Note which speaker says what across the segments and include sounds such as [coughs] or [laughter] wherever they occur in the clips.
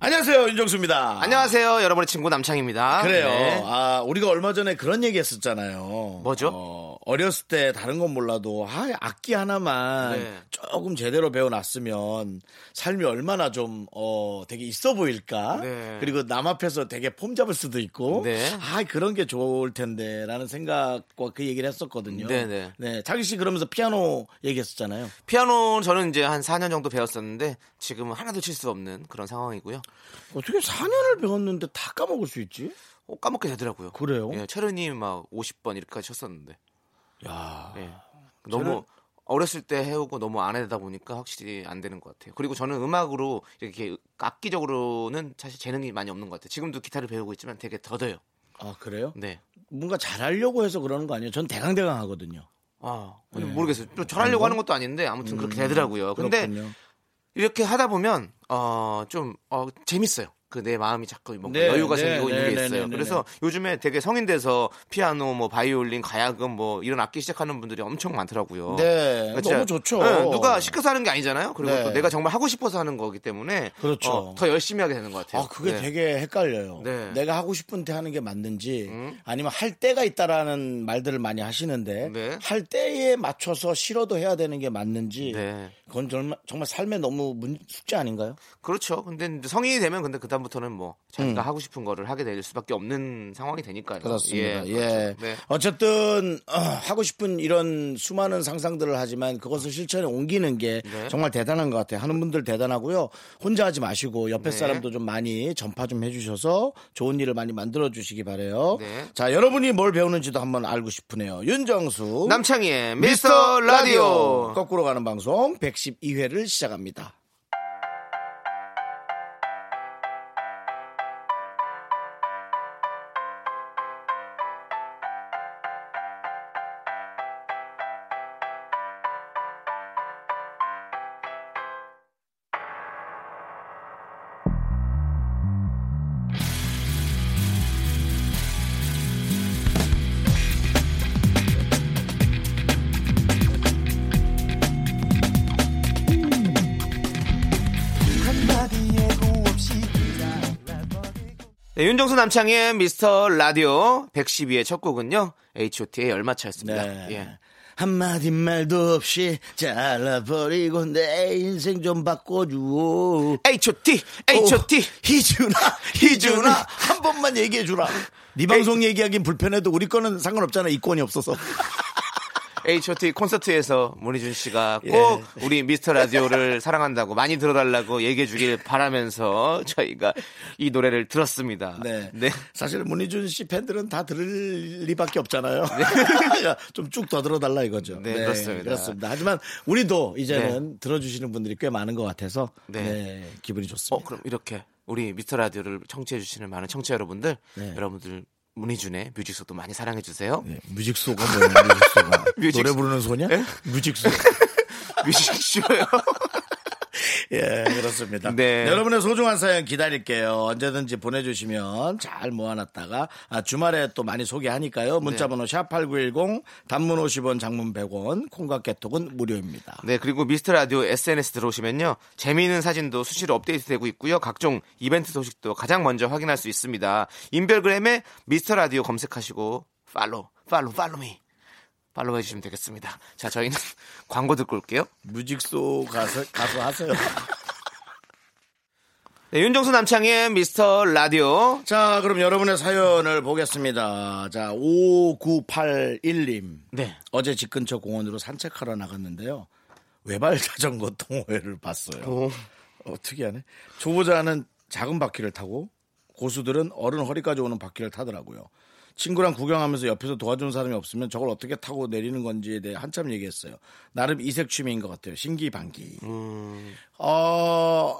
Speaker 1: 안녕하세요 윤정수입니다.
Speaker 2: 안녕하세요, 여러분의 친구 남창입니다.
Speaker 1: 그래요.
Speaker 2: 네.
Speaker 1: 아 우리가 얼마 전에 그런 얘기했었잖아요.
Speaker 2: 뭐죠?
Speaker 1: 어, 어렸을 때 다른 건 몰라도 아, 악기 하나만
Speaker 2: 네.
Speaker 1: 조금 제대로 배워놨으면 삶이 얼마나 좀 어, 되게 있어 보일까.
Speaker 2: 네.
Speaker 1: 그리고 남 앞에서 되게 폼 잡을 수도 있고.
Speaker 2: 네.
Speaker 1: 아 그런 게 좋을 텐데라는 생각과 그 얘기를 했었거든요.
Speaker 2: 네네.
Speaker 1: 네, 자기 씨 그러면서 피아노 얘기했었잖아요.
Speaker 2: 피아노 저는 이제 한 4년 정도 배웠었는데 지금은 하나도 칠 수 없는 그런 상황이고요.
Speaker 1: 어떻게 4년을 배웠는데 다 까먹을 수 있지?
Speaker 2: 어, 까먹게 되더라고요.
Speaker 1: 그래요?
Speaker 2: 예, 체르니 막 50번 이렇게까지 쳤었는데.
Speaker 1: 야.
Speaker 2: 예. 너무 어렸을 때 해오고 너무 안 하다 보니까 확실히 안 되는 것 같아요. 그리고 저는 음악으로 이렇게 악기적으로는 사실 재능이 많이 없는 것 같아요. 지금도 기타를 배우고 있지만 되게 더뎌요.
Speaker 1: 아 그래요?
Speaker 2: 네.
Speaker 1: 뭔가 잘하려고 해서 그러는 거 아니에요? 전 대강대강 하거든요.
Speaker 2: 아, 근데
Speaker 1: 네.
Speaker 2: 모르겠어요. 또 잘하려고 하는 것도 아닌데 아무튼 그렇게 되더라고요. 근데
Speaker 1: 음, 그렇군요.
Speaker 2: 이렇게 하다 보면 어 좀 어, 재밌어요. 그 내 마음이 자꾸 뭔가
Speaker 1: 네,
Speaker 2: 여유가
Speaker 1: 네,
Speaker 2: 생기고
Speaker 1: 네,
Speaker 2: 있는 게
Speaker 1: 네,
Speaker 2: 있어요.
Speaker 1: 네, 네,
Speaker 2: 그래서 요즘에 되게 성인 돼서 피아노, 뭐 바이올린, 가야금 뭐 이런 악기 시작하는 분들이 엄청 많더라고요.
Speaker 1: 네,
Speaker 2: 그러니까
Speaker 1: 너무 좋죠.
Speaker 2: 네, 누가 시켜서 하는 게 아니잖아요. 그리고
Speaker 1: 네.
Speaker 2: 또 내가 정말 하고 싶어서 하는 거기 때문에
Speaker 1: 그렇죠.
Speaker 2: 어, 더 열심히 하게 되는 것 같아요.
Speaker 1: 아, 그게
Speaker 2: 네.
Speaker 1: 되게 헷갈려요.
Speaker 2: 네.
Speaker 1: 내가 하고 싶은 때 하는 게 맞는지
Speaker 2: 음.
Speaker 1: 아니면 할 때가 있다라는 말들을 많이 하시는데
Speaker 2: 네.
Speaker 1: 할 때에 맞춰서 싫어도 해야 되는 게 맞는지
Speaker 2: 네.
Speaker 1: 그건 정말, 정말 삶에 너무 문, 숙제 아닌가요?
Speaker 2: 그렇죠. 근데 성인이 되면 근데 그다 음부터는 뭐 자기가
Speaker 1: 음.
Speaker 2: 하고 싶은 거를 하게 될 수밖에 없는 상황이 되니까요.
Speaker 1: 그렇습니다. 예.
Speaker 2: 그렇죠. 네.
Speaker 1: 어쨌든 어, 하고 싶은 이런 수많은 상상들을 하지만 그것을 실천에 옮기는 게
Speaker 2: 네.
Speaker 1: 정말 대단한 것 같아요. 하는 분들 대단하고요. 혼자 하지 마시고 옆에
Speaker 2: 네.
Speaker 1: 사람도 좀 많이 전파 좀 해주셔서 좋은 일을 많이 만들어 주시기 바래요.
Speaker 2: 네.
Speaker 1: 자, 여러분이 뭘 배우는지도 한번 알고 싶으네요. 윤정수
Speaker 2: 남창희의 미스터 라디오.
Speaker 1: 거꾸로 가는 방송 112회를 시작합니다.
Speaker 2: 윤정수 남창희의 미스터 라디오 112의 첫 곡은요. H.O.T의 열마차였습니다.
Speaker 1: 네.
Speaker 2: 예.
Speaker 1: 한마디 말도 없이 잘라버리고 내 인생 좀 바꿔주오.
Speaker 2: H.O.T. H.O.T.
Speaker 1: 오, [laughs] 희준아, 희준아, 한 번만 얘기해주라. 네 방송 얘기하긴 불편해도 우리 거는 상관없잖아. 이권이 없어서.
Speaker 2: H.O.T. 콘서트에서 문희준 씨가 꼭
Speaker 1: 예.
Speaker 2: 우리 미스터 라디오를 [laughs] 사랑한다고 많이 들어달라고 얘기해 주길 바라면서 저희가 이 노래를 들었습니다.
Speaker 1: 네.
Speaker 2: 네.
Speaker 1: 사실 문희준 씨 팬들은 다 들을 수밖에 없잖아요. [laughs] 좀 쭉 더 들어달라 이거죠.
Speaker 2: 네, 그렇습니다.
Speaker 1: 그렇습니다. 하지만 우리도 이제는 들어주시는 분들이 꽤 많은 것 같아서
Speaker 2: 네.
Speaker 1: 네, 기분이
Speaker 2: 어,
Speaker 1: 좋습니다.
Speaker 2: 그럼 이렇게 우리 미스터 라디오를 청취해 주시는 많은 청취자 여러분들,
Speaker 1: 네.
Speaker 2: 여러분들 문희준의 뮤직소도 많이 사랑해 주세요.
Speaker 1: 네, 뮤직소가 뭐예요? 뮤직소가 [laughs]
Speaker 2: 뮤직-
Speaker 1: 노래 부르는 소냐?
Speaker 2: 예?
Speaker 1: 뮤직소. [laughs]
Speaker 2: 뮤직쇼요. [laughs]
Speaker 1: 예, 그렇습니다.
Speaker 2: 네.
Speaker 1: 여러분의 소중한 사연 기다릴게요. 언제든지 보내주시면 잘 모아놨다가 아, 주말에 또 많이 소개하니까요. 문자번호 샵8910 단문 50원 장문 100원 콩과 깨톡은 무료입니다.
Speaker 2: 네, 그리고 미스터 라디오 SNS 들어오시면요. 재미있는 사진도 수시로 업데이트되고 있고요. 각종 이벤트 소식도 가장 먼저 확인할 수 있습니다. 인별그램에 미스터 라디오 검색하시고 follow, follow, follow me. follow 해주시면 되겠습니다. 자, 저희는 [laughs] 광고 듣고 올게요.
Speaker 1: 뮤직소 가서, 가서 하세요. [laughs]
Speaker 2: 네, 윤정수 남창의 미스터 라디오.
Speaker 1: 자, 그럼 여러분의 사연을 보겠습니다. 자, 5981님.
Speaker 2: 네.
Speaker 1: 어제 집 근처 공원으로 산책하러 나갔는데요. 외발 자전거 동호회를 봤어요.
Speaker 2: 오.
Speaker 1: 어, 특이하네. 초보자는 작은 바퀴를 타고 고수들은 어른 허리까지 오는 바퀴를 타더라고요. 친구랑 구경하면서 옆에서 도와주는 사람이 없으면 저걸 어떻게 타고 내리는 건지에 대해 한참 얘기했어요. 나름 이색 취미인 것 같아요. 신기반기. 어,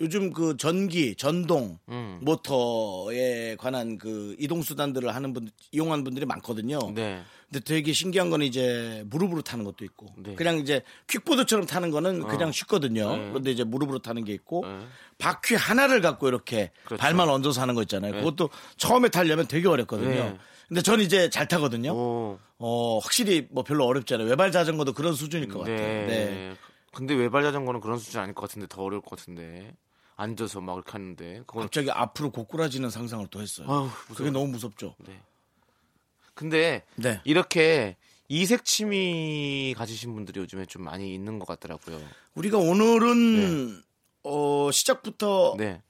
Speaker 1: 요즘 그 전기, 전동,
Speaker 2: 음.
Speaker 1: 모터에 관한 그 이동 수단들을 하는 분 이용하는 분들이 많거든요.
Speaker 2: 네.
Speaker 1: 근데 되게 신기한 거는 이제 무릎으로 타는 것도 있고
Speaker 2: 네.
Speaker 1: 그냥 이제 퀵보드처럼 타는 거는 그냥 쉽거든요.
Speaker 2: 네.
Speaker 1: 그런데 이제 무릎으로 타는 게 있고
Speaker 2: 네.
Speaker 1: 바퀴 하나를 갖고 이렇게
Speaker 2: 그렇죠.
Speaker 1: 발만 얹어서 하는 거 있잖아요. 그것도 처음에 타려면 되게 어렵거든요.
Speaker 2: 네.
Speaker 1: 근데 전 이제 잘 타거든요.
Speaker 2: 오.
Speaker 1: 어, 확실히 뭐 별로 어렵지 않아요. 외발 자전거도 그런 수준일 것 같아요.
Speaker 2: 네.
Speaker 1: 네.
Speaker 2: 근데 외발 자전거는 그런 수준 아닐 것 같은데 더 어려울 것 같은데 앉아서 막 이렇게 하는데 그건
Speaker 1: 갑자기 앞으로 고꾸라지는 상상을 또 했어요.
Speaker 2: 아우,
Speaker 1: 그게 너무 무섭죠.
Speaker 2: 네. 근데
Speaker 1: 네.
Speaker 2: 이렇게 이색 취미 가지신 분들이 요즘에 좀 많이 있는 것 같더라고요.
Speaker 1: 우리가 오늘은 어, 시작부터
Speaker 2: 네,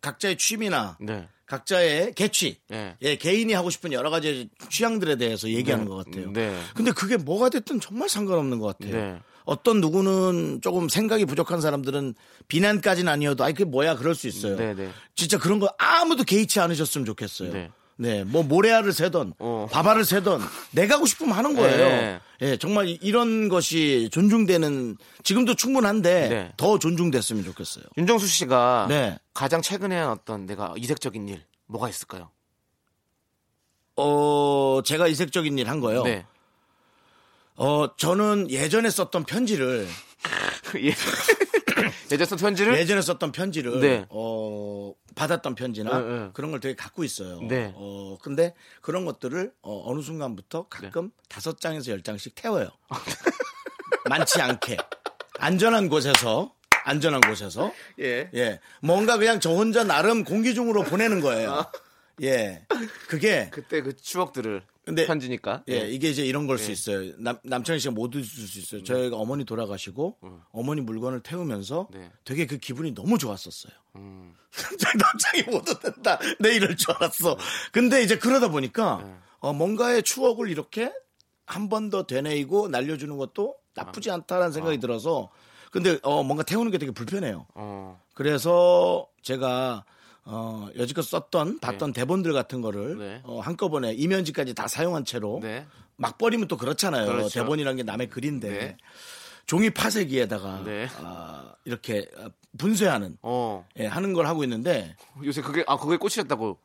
Speaker 1: 각자의 취미나
Speaker 2: 네,
Speaker 1: 각자의 개취,
Speaker 2: 네.
Speaker 1: 예, 개인이 하고 싶은 여러 가지 취향들에 대해서 얘기하는
Speaker 2: 네.
Speaker 1: 것 같아요.
Speaker 2: 네.
Speaker 1: 근데 그게 뭐가 됐든 정말 상관없는 것 같아요.
Speaker 2: 네.
Speaker 1: 어떤 누구는 조금 생각이 부족한 사람들은 비난까지는 아니어도 아이 그게 뭐야 그럴 수 있어요.
Speaker 2: 네, 네.
Speaker 1: 진짜 그런 거 아무도 개의치 않으셨으면 좋겠어요.
Speaker 2: 네.
Speaker 1: 네, 뭐 모래알을 새던
Speaker 2: 어.
Speaker 1: 바바를 새던 내가 하고 싶으면 하는 거예요.
Speaker 2: 네.
Speaker 1: 예, 정말 이- 이런 것이 존중되는 지금도 충분한데
Speaker 2: 네.
Speaker 1: 더 존중됐으면 좋겠어요.
Speaker 2: 윤정수 씨가
Speaker 1: 네.
Speaker 2: 가장 최근에 한 어떤 내가 이색적인 일 뭐가 있을까요?
Speaker 1: 어, 제가 이색적인 일 한 거요.
Speaker 2: 네.
Speaker 1: 어, 저는 예전에 썼던 편지를 [laughs]
Speaker 2: 예. [coughs] 예전 쓴 편지를
Speaker 1: 예전에 썼던 편지를
Speaker 2: 네.
Speaker 1: 어, 받았던 편지나
Speaker 2: 네, 네.
Speaker 1: 그런 걸 되게 갖고 있어요.
Speaker 2: 네.
Speaker 1: 어, 근데 그런 것들을 어, 느 순간부터 가끔 다섯 장에서 열 장씩 태워요. [laughs] 많지 않게 안전한 곳에서 안전한 곳에서
Speaker 2: 예.
Speaker 1: 예 뭔가 그냥 저 혼자 나름 공기 중으로 보내는 거예요. 예 그게
Speaker 2: 그때 그 추억들을
Speaker 1: 근데-
Speaker 2: 편지니까.
Speaker 1: 예, 이게 이제 이런 걸 수 있어요. 남, 남창희 씨가 못 잊을 수 있어요. 저희가 어머니 돌아가시고 어머니 물건을 태우면서
Speaker 2: 네.
Speaker 1: 되게 그 기분이 너무 좋았었어요.
Speaker 2: 음. [laughs]
Speaker 1: 남창희 못 얻는다. 내 이럴 줄 알았어. 근데 이제 그러다 보니까 어, 뭔가의 추억을 이렇게 한 번 더 되뇌이고 날려주는 것도 나쁘지 않다라는 생각이 들어서 근데 어, 뭔가 태우는 게 되게 불편해요.
Speaker 2: 어.
Speaker 1: 그래서 제가 어, 여지껏 썼던 봤던 대본들 같은 거를
Speaker 2: 네.
Speaker 1: 어, 한꺼번에 이면지까지 다 사용한 채로
Speaker 2: 네.
Speaker 1: 막 버리면 또 그렇잖아요.
Speaker 2: 그렇죠.
Speaker 1: 대본이란 게 남의 글인데
Speaker 2: 네.
Speaker 1: 종이 파쇄기에다가
Speaker 2: 네.
Speaker 1: 아, 이렇게 아, 분쇄하는
Speaker 2: 어.
Speaker 1: 예, 하는 걸 하고 있는데
Speaker 2: 요새 그게 아 그게 꽂히셨다고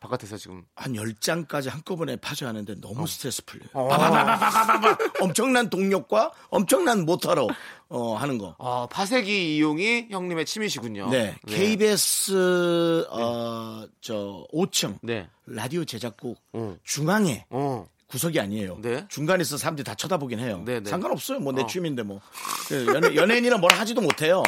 Speaker 2: 바깥에서 지금.
Speaker 1: 한 10장까지 한꺼번에 파쇄하는데
Speaker 2: 어.
Speaker 1: 너무 스트레스 풀려요. 바바바바바바바 엄청난 동력과 엄청난 모터로 어, 하는 거.
Speaker 2: 아 파쇄기 이용이 형님의 취미시군요.
Speaker 1: 네. KBS 어, 저 5층
Speaker 2: 네.
Speaker 1: 라디오 제작국
Speaker 2: 어.
Speaker 1: 중앙에
Speaker 2: 어.
Speaker 1: 구석이 아니에요.
Speaker 2: 네.
Speaker 1: 중간에서 사람들이 다 쳐다보긴 해요.
Speaker 2: 네, 네.
Speaker 1: 상관없어요. 뭐내
Speaker 2: 어.
Speaker 1: 취미인데 뭐. 그 연예, 연예인이랑 뭘 하지도 못해요.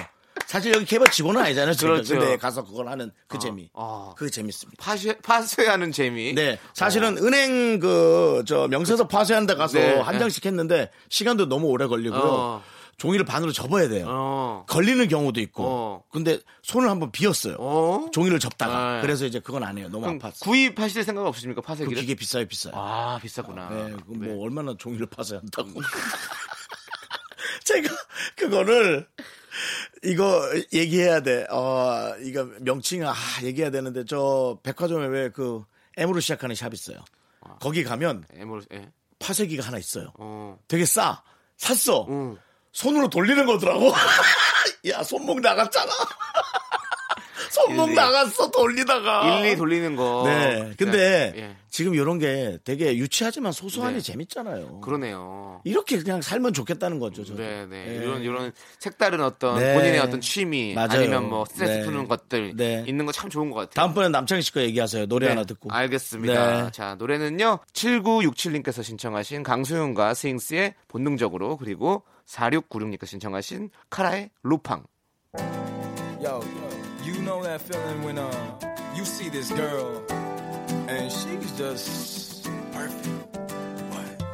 Speaker 1: 사실 여기 케이블 직원은 아니잖아요.
Speaker 2: 그렇죠.
Speaker 1: 근데 가서 그걸 하는 그 재미.
Speaker 2: 어.
Speaker 1: 그게 재밌습니다.
Speaker 2: 파쇄 파쇄하는 재미.
Speaker 1: 네. 사실은 은행 그, 저, 명세서 파쇄하는 데 가서
Speaker 2: 네.
Speaker 1: 한 장씩 했는데 시간도 너무 오래 걸리고요.
Speaker 2: 어.
Speaker 1: 종이를 반으로 접어야 돼요.
Speaker 2: 어.
Speaker 1: 걸리는 경우도 있고.
Speaker 2: 어.
Speaker 1: 근데 손을 한번 비었어요.
Speaker 2: 어.
Speaker 1: 종이를 접다가.
Speaker 2: 네.
Speaker 1: 그래서 이제 그건 안 해요. 너무
Speaker 2: 그럼
Speaker 1: 아팠어.
Speaker 2: 구입하실 생각 없으십니까
Speaker 1: 그
Speaker 2: 파쇄기를?
Speaker 1: 기계 비싸요, 비싸요.
Speaker 2: 아 비싸구나.
Speaker 1: 네, 그뭐
Speaker 2: 네.
Speaker 1: 얼마나 종이를 파쇄한다고. [laughs] 제가 그거를 이거 얘기해야 돼. 어, 이거 명칭 아 얘기해야 되는데 저 백화점에 왜 그 M으로 시작하는 샵 있어요. 거기 가면
Speaker 2: 에몰 예.
Speaker 1: 파쇄기가 하나 있어요.
Speaker 2: 어.
Speaker 1: 되게 싸. 샀어.
Speaker 2: 음.
Speaker 1: 손으로 돌리는 거더라고. [laughs] 야, 손목 나갔잖아. 손목
Speaker 2: 일일이.
Speaker 1: 나갔어, 돌리다가.
Speaker 2: 일리 돌리는 거.
Speaker 1: 네. 근데
Speaker 2: 예.
Speaker 1: 지금 이런 게 되게 유치하지만 소소하니
Speaker 2: 네.
Speaker 1: 재밌잖아요.
Speaker 2: 그러네요.
Speaker 1: 이렇게 그냥 살면 좋겠다는 거죠. 저는.
Speaker 2: 네, 네.
Speaker 1: 예.
Speaker 2: 이런 이런 색다른 어떤
Speaker 1: 네.
Speaker 2: 본인의 어떤 취미
Speaker 1: 맞아요.
Speaker 2: 아니면 뭐 스트레스
Speaker 1: 네.
Speaker 2: 푸는 것들
Speaker 1: 네.
Speaker 2: 있는 거 참 좋은 것 같아요.
Speaker 1: 다음번에 남창희 씨거 얘기하세요. 노래
Speaker 2: 네,
Speaker 1: 하나 듣고.
Speaker 2: 알겠습니다.
Speaker 1: 네.
Speaker 2: 자, 노래는요. 7967님께서 신청하신 강소윤과 스윙스의 본능적으로 그리고 4696님께서 신청하신 카라의 루팡.
Speaker 3: Know that feeling when uh you see this girl and she's just perfect. What?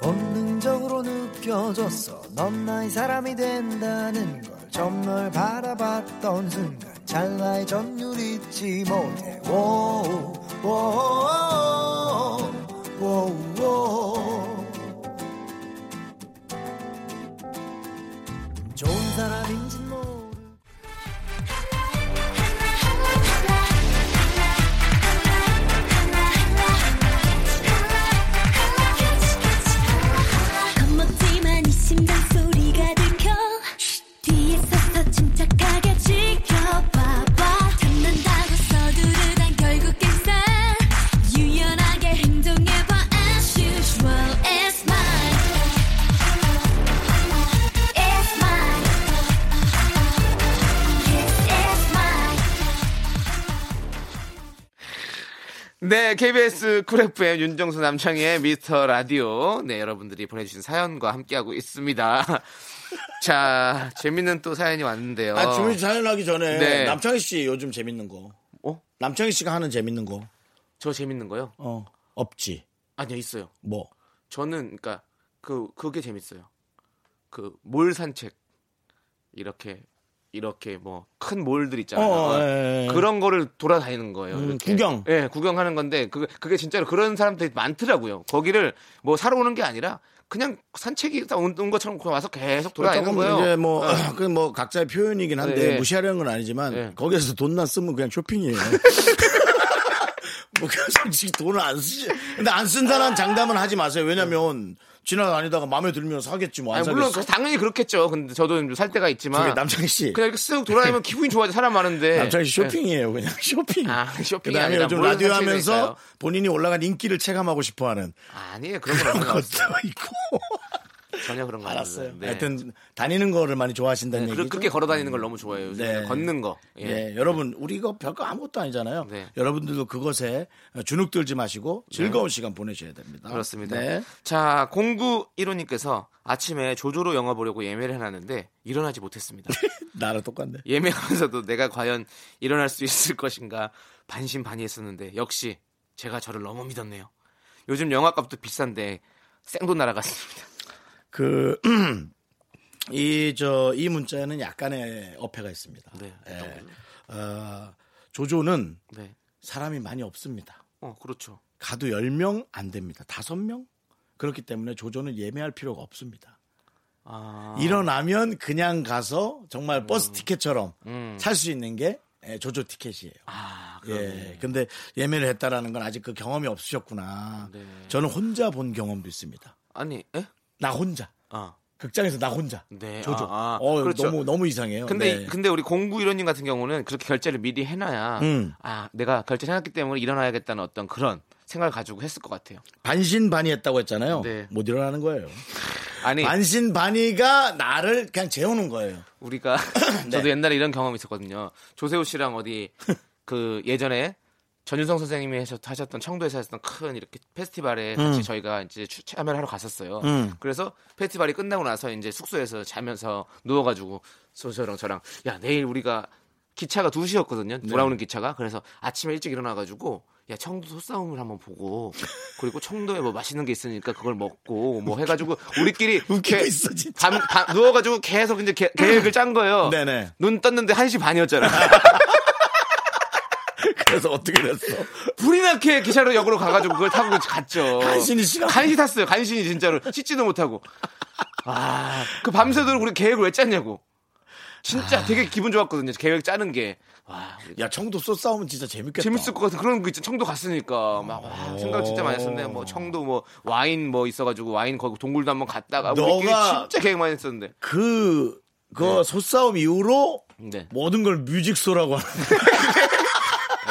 Speaker 4: 본능적으로 느껴졌어 넌 나의 사람이 된다는 걸 처음 널 바라봤던 순간 찰나의 전율 잊지 못해 워우, 워우, 워우, 워우. 좋은 사람인진 모르
Speaker 5: 겁먹지
Speaker 2: 네, KBS Cool FM 윤정수 남창희의 미스터 라디오. 네, 여러분들이 보내주신 사연과 함께하고 있습니다. [laughs] 자, 재밌는 또 사연이 왔는데요.
Speaker 1: 아, 주민 사연 하기 전에
Speaker 2: 네.
Speaker 1: 남창희 씨 요즘 재밌는 거.
Speaker 2: 어?
Speaker 1: 남창희 씨가 하는 재밌는 거.
Speaker 2: 저 재밌는 거요?
Speaker 1: 어, 없지.
Speaker 2: 아니요, 있어요.
Speaker 1: 뭐.
Speaker 2: 저는, 그니까, 그, 그게 재밌어요. 그, 몰 산책. 이렇게, 이렇게 뭐, 큰 mall들 있잖아요.
Speaker 1: 어, 예, 예.
Speaker 2: 그런 거를 돌아다니는 거예요.
Speaker 1: 음,
Speaker 2: 이렇게.
Speaker 1: 구경.
Speaker 2: 예, 구경하는 건데, 그게, 그게 진짜로 그런 사람들이 많더라고요. 거기를 뭐 사러 오는 게 아니라, 그냥 산책이 다온 것처럼 와서 계속 돌아다니는 거예요.
Speaker 1: 이제 뭐, [laughs] 그뭐 각자의 표현이긴 한데
Speaker 2: 네.
Speaker 1: 무시하려는 건 아니지만
Speaker 2: 네.
Speaker 1: 거기에서 돈만 쓰면 그냥 쇼핑이에요. [laughs] 뭐 그냥 솔직히 돈을 안 쓰지. 근데 안 쓴다는 장담은 하지 마세요. 왜냐면 지나다니다가 마음에 들면 사겠지 뭐안
Speaker 2: 아니, 물론. 당연히 그렇겠죠. 근데 저도 좀살 때가 있지만
Speaker 1: 남창희 씨.
Speaker 2: 그냥 이렇게 쓱 돌아다니면 [laughs] 기분이 좋아져 사람 많은데
Speaker 1: 남창희 씨 쇼핑이에요. 그냥 [laughs] 쇼핑.
Speaker 2: 아, 쇼핑이
Speaker 1: 그다음에 요즘
Speaker 2: 뭘
Speaker 1: 라디오 하면서? 본인이 올라간 인기를 체감하고 싶어하는
Speaker 2: 아니에요 그런 건
Speaker 1: 그런. 것도 있고.
Speaker 2: 전혀 그런 거
Speaker 1: 알았어요.
Speaker 2: 네.
Speaker 1: 하여튼 다니는 거를 많이 좋아하신다는
Speaker 2: 네,
Speaker 1: 얘기죠.
Speaker 2: 그렇게 그렇게 걸어 다니는 걸 너무 좋아해요.
Speaker 1: 네.
Speaker 2: 걷는 거. 예.
Speaker 1: 예, 여러분 우리 이거 별거 아무것도 아니잖아요.
Speaker 2: 네.
Speaker 1: 여러분들도 그것에 주눅 들지 마시고 즐거운 시간 보내셔야 됩니다.
Speaker 2: 그렇습니다.
Speaker 1: 네.
Speaker 2: 자, 0915님께서 아침에 조조로 영화 보려고 예매를 해놨는데 일어나지 못했습니다. [laughs]
Speaker 1: 나랑 똑같네.
Speaker 2: 예매하면서도 내가 과연 일어날 수 있을 것인가 반신반의했었는데 역시 제가 저를 너무 믿었네요. 요즘 영화값도 비싼데 생돈 날아갔습니다.
Speaker 1: 그, [clears throat] 이, 저, 이 문자에는 약간의 어폐가 있습니다.
Speaker 2: 네,
Speaker 1: 예. 어, 조조는
Speaker 2: 네.
Speaker 1: 사람이 많이 없습니다.
Speaker 2: 어, 그렇죠.
Speaker 1: 가도 10명 안 됩니다. 5명? 그렇기 때문에 조조는 예매할 필요가 없습니다.
Speaker 2: 아,
Speaker 1: 일어나면 그냥 가서 정말 버스 티켓처럼
Speaker 2: 음.
Speaker 1: 살수 있는 게 예, 조조 티켓이에요.
Speaker 2: 아, 그러네.
Speaker 1: 예. 근데 예매를 했다라는 건 아직 그 경험이 없으셨구나.
Speaker 2: 네.
Speaker 1: 저는 혼자 본 경험도 있습니다.
Speaker 2: 아니, 에?
Speaker 1: 나 혼자.
Speaker 2: 아.
Speaker 1: 극장에서 나 혼자.
Speaker 2: 네.
Speaker 1: 조조.
Speaker 2: 아, 아.
Speaker 1: 어,
Speaker 2: 그렇죠.
Speaker 1: 너무 너무 이상해요.
Speaker 2: 근데
Speaker 1: 네.
Speaker 2: 근데 우리 공구 이론님 같은 경우는 그렇게 결제를 미리 해놔야
Speaker 1: 음.
Speaker 2: 아 내가 결제를 해놨기 때문에 일어나야겠다는 어떤 그런 생각을 가지고 했을 것 같아요.
Speaker 1: 반신반의했다고 했잖아요.
Speaker 2: 네.
Speaker 1: 못 일어나는 거예요. [laughs]
Speaker 2: 아니
Speaker 1: 반신반의가 나를 그냥 재우는 거예요.
Speaker 2: 우리가 [coughs]
Speaker 1: 네.
Speaker 2: 저도 옛날에 이런 경험이 있었거든요. 조세호 씨랑 어디 [laughs] 그 예전에 전윤성 선생님이 하셨- 하셨던 청도에서 하셨던 큰 이렇게 페스티벌에 같이 저희가 이제 추- 참여를 하러 갔었어요.
Speaker 1: 음.
Speaker 2: 그래서 페스티벌이 끝나고 나서 이제 숙소에서 자면서 누워가지고 소서랑 저랑 야 내일 우리가 기차가 2 시였거든요.
Speaker 1: 네.
Speaker 2: 돌아오는 기차가. 그래서 아침에 일찍 일어나가지고 야 청도 소싸움을 한번 보고 그리고 청도에 뭐 맛있는 게 있으니까 그걸 먹고 뭐 해가지고 우리끼리
Speaker 1: 웃기고
Speaker 2: 개-
Speaker 1: 있어, 진짜.
Speaker 2: 밤, 밤 누워가지고 계속 이제 개- 계획을 짠 거예요. [laughs]
Speaker 1: 네네.
Speaker 2: 눈 떴는데 1시 반이었잖아. [laughs] [laughs]
Speaker 1: 그래서 어떻게 됐어?
Speaker 2: 불이 나게 기차로 역으로 가가지고 그걸 타고 갔죠.
Speaker 1: 간신히 시간-
Speaker 2: 간신히 탔어요. 간신히 진짜로 씻지도 못하고. 아, 그 밤새도록 우리 계획을 왜 짰냐고. 진짜
Speaker 1: 아.
Speaker 2: 되게 기분 좋았거든요. 계획 짜는 게. 와,
Speaker 1: 야, 청도 소싸움은 진짜 재밌겠다.
Speaker 2: 재밌을 것 같은 그런 거 있죠. 청도 갔으니까 막 와, 생각 진짜 많이 했었는데 뭐 청도 뭐 와인 뭐 있어가지고 와인 거기 동굴도 한번 갔다가 우리끼리
Speaker 1: 너가-
Speaker 2: 진짜 계획 많이 했었는데.
Speaker 1: 그, 그 소싸움 이후로
Speaker 2: 네.
Speaker 1: 모든 걸 뮤직소라고 하는 [laughs]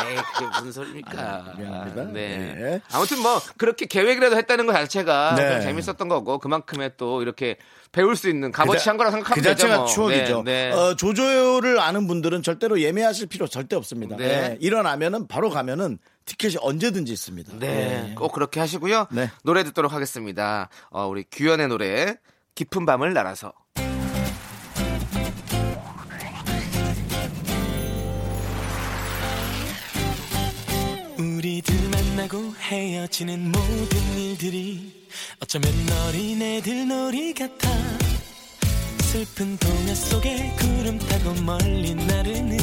Speaker 2: 에이, 그게 무슨 소리입니까?
Speaker 1: 아, 미안합니다.
Speaker 2: 네.
Speaker 1: 네.
Speaker 2: 아무튼 뭐 그렇게 계획이라도 했다는 것 자체가
Speaker 1: 네.
Speaker 2: 좀 재밌었던 거고 그만큼의 또 이렇게 배울 수 있는 값어치 한 거라 생각하면
Speaker 1: 그 자체가.
Speaker 2: 뭐.
Speaker 1: 추억이죠.
Speaker 2: 네, 네.
Speaker 1: 어, 조조를 아는 분들은 절대로 예매하실 필요 절대 없습니다.
Speaker 2: 네.
Speaker 1: 네, 일어나면은 바로 가면은 티켓이 언제든지 있습니다.
Speaker 2: 네, 꼭 그렇게 하시고요.
Speaker 1: 네.
Speaker 2: 노래 듣도록 하겠습니다. 어, 우리 규현의 노래 깊은 밤을 날아서.
Speaker 6: 만나고 헤어지는 모든 일들이 어쩌면 어린애들 놀이 같아. 슬픈 동화 속에 구름 타고 멀리 나르는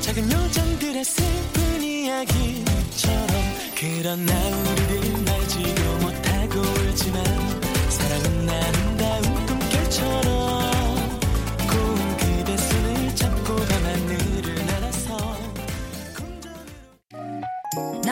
Speaker 6: 작은 요정들의 슬픈 이야기처럼 그런 나 우리들 알지도 못하고 울지만 사랑은 아름다운 꿈결처럼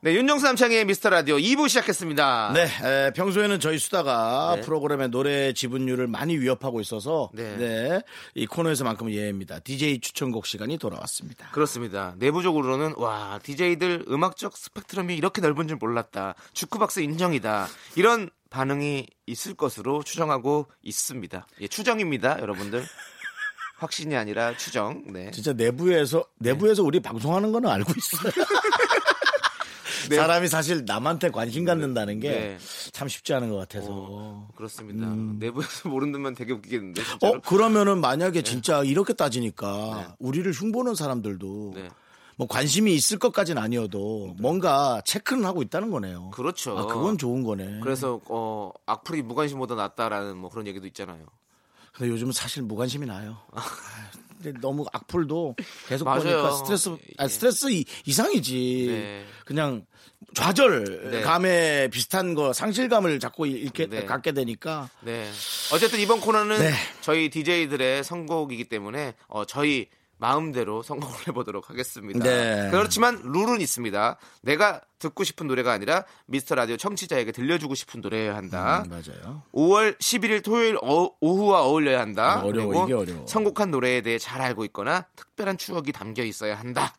Speaker 2: 네, 윤정수 남창의 미스터 라디오 2부 시작했습니다.
Speaker 1: 네, 에, 평소에는 저희 수다가
Speaker 2: 네.
Speaker 1: 프로그램의 노래 지분율을 많이 위협하고 있어서
Speaker 2: 네.
Speaker 1: 네, 이 코너에서만큼은 예입니다. DJ 추천곡 시간이 돌아왔습니다.
Speaker 2: 그렇습니다. 내부적으로는 와 DJ들 음악적 스펙트럼이 이렇게 넓은 줄 몰랐다. 주크박스 인정이다. 이런 반응이 있을 것으로 추정하고 있습니다. 예, 추정입니다, 여러분들. [laughs] 확신이 아니라 추정. 네.
Speaker 1: 진짜 내부에서 내부에서 우리 방송하는 거는 알고 있어요. [laughs] 사람이 사실 남한테 관심 갖는다는 게참
Speaker 2: 네.
Speaker 1: 쉽지 않은 것 같아서.
Speaker 2: 어, 그렇습니다. 내부에서 [laughs] 모른다면 되게 웃기겠는데.
Speaker 1: 어,
Speaker 2: 진짜로?
Speaker 1: 그러면은 만약에 진짜 이렇게 따지니까 우리를 흉보는 사람들도
Speaker 2: 네.
Speaker 1: 뭐 관심이 있을 것까지는 아니어도 뭔가 체크는 하고 있다는 거네요.
Speaker 2: 그렇죠.
Speaker 1: 아, 그건 좋은 거네.
Speaker 2: 그래서 어, 악플이 무관심보다 낫다라는 뭐 그런 얘기도 있잖아요.
Speaker 1: 근데 요즘은 사실 무관심이 나요. 아, [laughs] 너무 악플도 계속
Speaker 2: 맞아요.
Speaker 1: 보니까 스트레스, 아니, 스트레스 이, 이상이지.
Speaker 2: 네.
Speaker 1: 그냥 좌절,
Speaker 2: 네.
Speaker 1: 감에 비슷한 거, 상실감을 자꾸 이렇게
Speaker 2: 네.
Speaker 1: 갖게 되니까.
Speaker 2: 네. 어쨌든 이번 코너는
Speaker 1: 네.
Speaker 2: 저희 DJ들의 선곡이기 때문에 어, 저희 마음대로 선곡을 해보도록 하겠습니다.
Speaker 1: 네.
Speaker 2: 그렇지만 룰은 있습니다. 내가 듣고 싶은 노래가 아니라 미스터 라디오 청취자에게 들려주고 싶은 노래여야 한다.
Speaker 1: 음, 맞아요.
Speaker 2: 5월 11일 토요일 어- 오후와 어울려야 한다.
Speaker 1: 아, 어려워,
Speaker 2: 그리고
Speaker 1: 이게 어려워.
Speaker 2: 선곡한 노래에 대해 잘 알고 있거나 특별한 추억이 담겨 있어야 한다.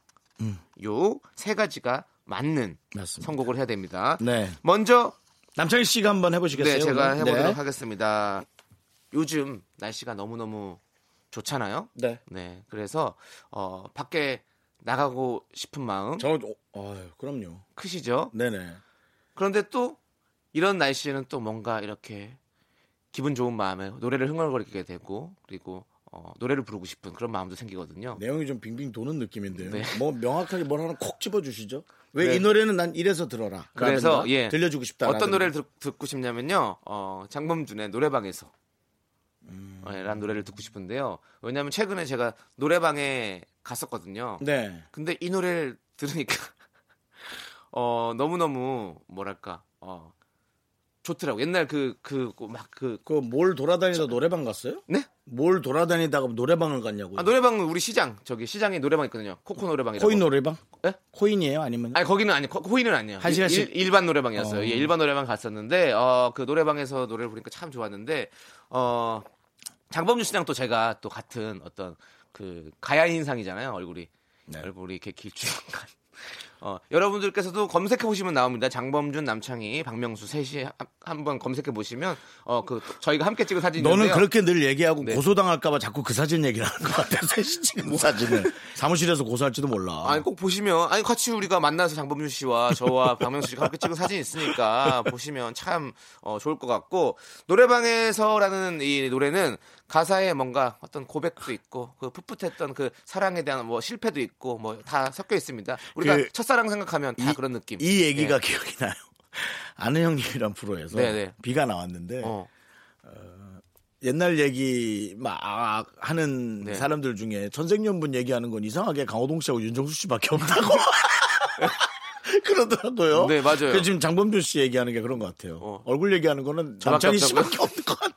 Speaker 2: 요세 가지가 맞는
Speaker 1: 음. 맞습니다.
Speaker 2: 선곡을 해야 됩니다.
Speaker 1: 네.
Speaker 2: 먼저
Speaker 1: 남창희 씨가 한번 해보시겠어요?
Speaker 2: 네, 제가
Speaker 1: 오늘?
Speaker 2: 해보도록
Speaker 1: 네.
Speaker 2: 하겠습니다. 요즘 날씨가 너무너무 좋잖아요.
Speaker 1: 네.
Speaker 2: 네. 그래서, 어, 밖에 나가고 싶은 마음
Speaker 1: 저, 어, 어휴, 그럼요.
Speaker 2: 크시죠?
Speaker 1: 네네.
Speaker 2: 그런데 또 이런 날씨에는 또 뭔가 이렇게 기분 좋은 마음에 노래를 흥얼거리게 되고 그리고 어, 노래를 부르고 싶은 그런 마음도 생기거든요.
Speaker 1: 내용이 좀 빙빙 도는 느낌인데요.
Speaker 2: 네.
Speaker 1: 뭐 명확하게 뭘 하나 콕 집어 주시죠. 왜이
Speaker 2: 네.
Speaker 1: 노래는 난 이래서 들어라.
Speaker 2: 그래서
Speaker 1: 라든가
Speaker 2: 예
Speaker 1: 들려주고 싶다.
Speaker 2: 어떤 노래를 듣, 듣고 싶냐면요. 어, 장범준의 노래방에서
Speaker 1: 음.
Speaker 2: 어, 라는 노래를 듣고 싶은데요. 왜냐하면 최근에 제가 노래방에 갔었거든요.
Speaker 1: 네.
Speaker 2: 근데 이 노래를 들으니까 [laughs] 어 너무 너무 뭐랄까 어 좋더라고. 옛날 그 그 막 그
Speaker 1: 그뭘 돌아다니다 노래방 갔어요?
Speaker 2: 네?
Speaker 1: 뭘 돌아다니다가 노래방을 갔냐고요?
Speaker 2: 아, 노래방은 우리 시장 저기 시장에 노래방 있거든요. 코코 노래방이라고.
Speaker 1: 코인 노래방?
Speaker 2: 네?
Speaker 1: 코인이에요? 아니면?
Speaker 2: 아니 거기는 아니 코- 코인은 아니에요.
Speaker 1: 한 시간씩?
Speaker 2: 일, 반 노래방이었어요.
Speaker 1: 어.
Speaker 2: 예, 일반 노래방 갔었는데 어 그 노래방에서 노래를 부르니까 참 좋았는데 어 장범준 씨랑 또 제가 또 같은 어떤 그 가야 인상이잖아요 얼굴이
Speaker 1: 네.
Speaker 2: 얼굴이 이렇게 길쭉한 [laughs] 어, 여러분들께서도 검색해 보시면 나옵니다. 장범준, 남창희, 박명수 셋이 한- 한번 검색해 보시면 어 그 저희가 함께 찍은 사진인데요.
Speaker 1: 너는 그렇게 늘 얘기하고
Speaker 2: 네.
Speaker 1: 고소당할까봐 자꾸 그 사진 얘기를 하는 것 같아. [laughs] 셋이 찍은 사진을. [laughs] 사무실에서 고소할지도 몰라.
Speaker 2: 아니 꼭 보시면 아니 같이 우리가 만나서 장범준 씨와 저와 박명수 씨가 함께 찍은 사진이 있으니까 보시면 참 어, 좋을 것 같고 노래방에서라는 이 노래는 가사에 뭔가 어떤 고백도 있고 그 풋풋했던 그 사랑에 대한 뭐 실패도 있고 뭐 다 섞여 있습니다. 우리가
Speaker 1: 그
Speaker 2: 첫사랑 생각하면 다
Speaker 1: 이-
Speaker 2: 그런 느낌.
Speaker 1: 이 얘기가
Speaker 2: 네.
Speaker 1: 기억이 나요. [laughs] 아는 형님이란 프로에서
Speaker 2: 네네.
Speaker 1: 비가 나왔는데
Speaker 2: 어.
Speaker 1: 옛날 얘기 막 하는
Speaker 2: 네.
Speaker 1: 사람들 중에 천생연분 얘기하는 건 이상하게 강호동 씨하고 윤정수 씨밖에 없다고 [laughs] [laughs] 그러더라고요.
Speaker 2: 네, 맞아요.
Speaker 1: 지금 장범준 씨 얘기하는 게 그런 것 같아요.
Speaker 2: 어.
Speaker 1: 얼굴 얘기하는 거는 남창희? 씨밖에 없는 것 같아.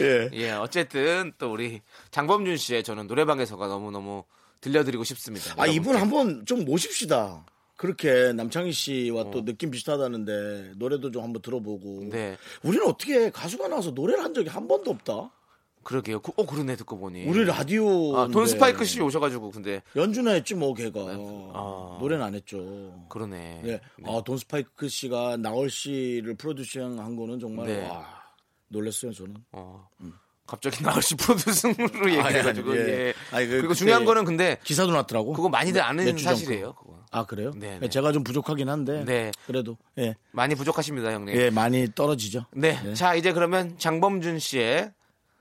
Speaker 1: 예.
Speaker 2: 예, 어쨌든 또 우리 장범준 씨의 저는 노래방에서가 너무너무 들려드리고 싶습니다.
Speaker 1: 아 이분
Speaker 2: 여러분께.
Speaker 1: 한번 좀 모십시다. 그렇게 남창희 씨와
Speaker 2: 어.
Speaker 1: 또 느낌 비슷하다는데 노래도 좀 한번 들어보고.
Speaker 2: 네.
Speaker 1: 우리는 어떻게 가수가 나와서 노래를 한 적이 한 번도 없다.
Speaker 2: 그러게요. 그- 어, 그러네 듣고 보니.
Speaker 1: 우리 라디오
Speaker 2: 아, 돈 스파이크 씨 오셔가지고 근데
Speaker 1: 연주나 했지 뭐 걔가
Speaker 2: 아.
Speaker 1: 노래는 안 했죠.
Speaker 2: 그러네.
Speaker 1: 네. 아, 돈 스파이크 씨가 나얼 씨를 프로듀싱 한 거는 정말
Speaker 2: 네.
Speaker 1: 와 놀랐어요 저는.
Speaker 2: 어. 갑자기 [laughs] 나얼씨 프로듀싱으로 얘기해가지고
Speaker 1: 아니,
Speaker 2: 예.
Speaker 1: 예. 아니, 그
Speaker 2: 그리고
Speaker 1: 그때
Speaker 2: 중요한 거는 근데
Speaker 1: 기사도 났더라고.
Speaker 2: 그거 많이들 아는 사실이에요. 그거.
Speaker 1: 아 그래요?
Speaker 2: 네, 네.
Speaker 1: 제가 좀 부족하긴 한데
Speaker 2: 네.
Speaker 1: 그래도 예,
Speaker 2: 많이 부족하십니다, 형님.
Speaker 1: 예 많이 떨어지죠.
Speaker 2: 네. 자 이제 그러면 장범준 씨의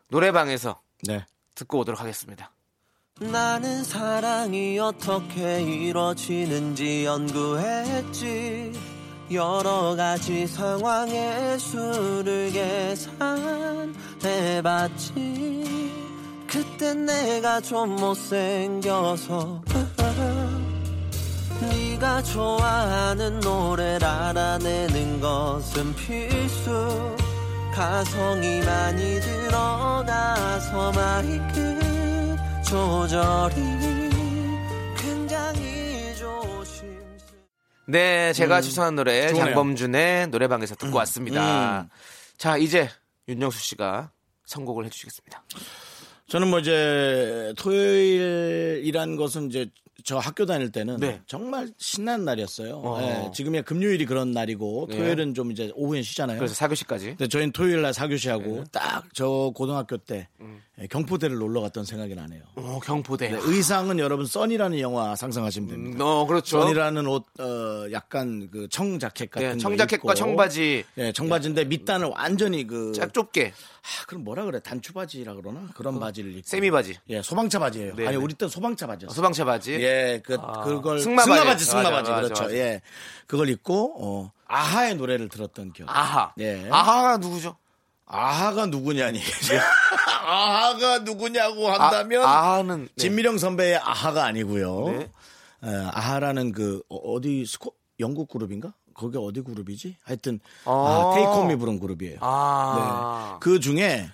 Speaker 2: 노래방에서
Speaker 1: 네.
Speaker 2: 듣고 오도록 하겠습니다.
Speaker 4: 나는 사랑이 어떻게 이루어지는지 연구했지 여러 가지 상황의 수를 계산해봤지. 그땐 내가 좀 못생겨서 네가 좋아하는 노래를 알아내는 것은 필수. 가성이 많이 들어가서 마이크 조절이
Speaker 2: 네, 제가 추천한 노래
Speaker 1: 음. 좋네요. 음.
Speaker 2: 장범준의 노래방에서 듣고 왔습니다. 자, 이제 윤정수 씨가 선곡을 해주시겠습니다.
Speaker 1: 저는 뭐 이제 토요일이란 것은 이제 저 학교 다닐 때는
Speaker 2: 네.
Speaker 1: 정말 신나는 날이었어요.
Speaker 2: 어.
Speaker 1: 예, 지금이야 금요일이 그런 날이고
Speaker 2: 네.
Speaker 1: 토요일은 좀 이제 오후엔 쉬잖아요.
Speaker 2: 그래서 사교시까지.
Speaker 1: 근데 저희는 토요일 날 사교시하고
Speaker 2: 네.
Speaker 1: 딱저 고등학교 때
Speaker 2: 음.
Speaker 1: 예, 경포대를 놀러 갔던 생각이 나네요.
Speaker 2: 어, 경포대.
Speaker 1: 네, 의상은 여러분 써니라는 영화 상상하시면 됩니다.
Speaker 2: 어, 그렇죠.
Speaker 1: 써니라는 옷, 어, 약간 그 청자켓 같은
Speaker 2: 네,
Speaker 1: 거
Speaker 2: 청자켓과. 청바지
Speaker 1: 예, 청바지인데 밑단을 완전히
Speaker 2: 그쫙 좁게
Speaker 1: 아, 그럼 뭐라 그래? 단추 바지라 그러나? 그런 바지를 입고.
Speaker 2: 세미 바지,
Speaker 1: 예, 소방차 바지예요.
Speaker 2: 네,
Speaker 1: 아니,
Speaker 2: 네.
Speaker 1: 우리 때 소방차 바지였어요.
Speaker 2: 소방차 바지.
Speaker 1: 예, 그
Speaker 2: 아,
Speaker 1: 그걸
Speaker 2: 승마바지.
Speaker 1: 승마바지, 승마바지,
Speaker 2: 맞아,
Speaker 1: 그렇죠.
Speaker 2: 맞아.
Speaker 1: 예, 그걸 입고 어, 아하의 노래를 들었던 기억.
Speaker 2: 아하.
Speaker 1: 예.
Speaker 2: 아하가 누구죠?
Speaker 1: 아하가 누구냐니? [laughs] 아하가 누구냐고 한다면
Speaker 2: 아, 아하는 네.
Speaker 1: 진미령 선배의 아하가 아니고요.
Speaker 2: 네.
Speaker 1: 예, 아하라는 그 어, 어디 스코 영국 그룹인가? 거기 어디 그룹이지? 하여튼
Speaker 2: 어.
Speaker 1: 아, Take On Me 부른 그룹이에요.
Speaker 2: 아.
Speaker 1: 네. 그 중에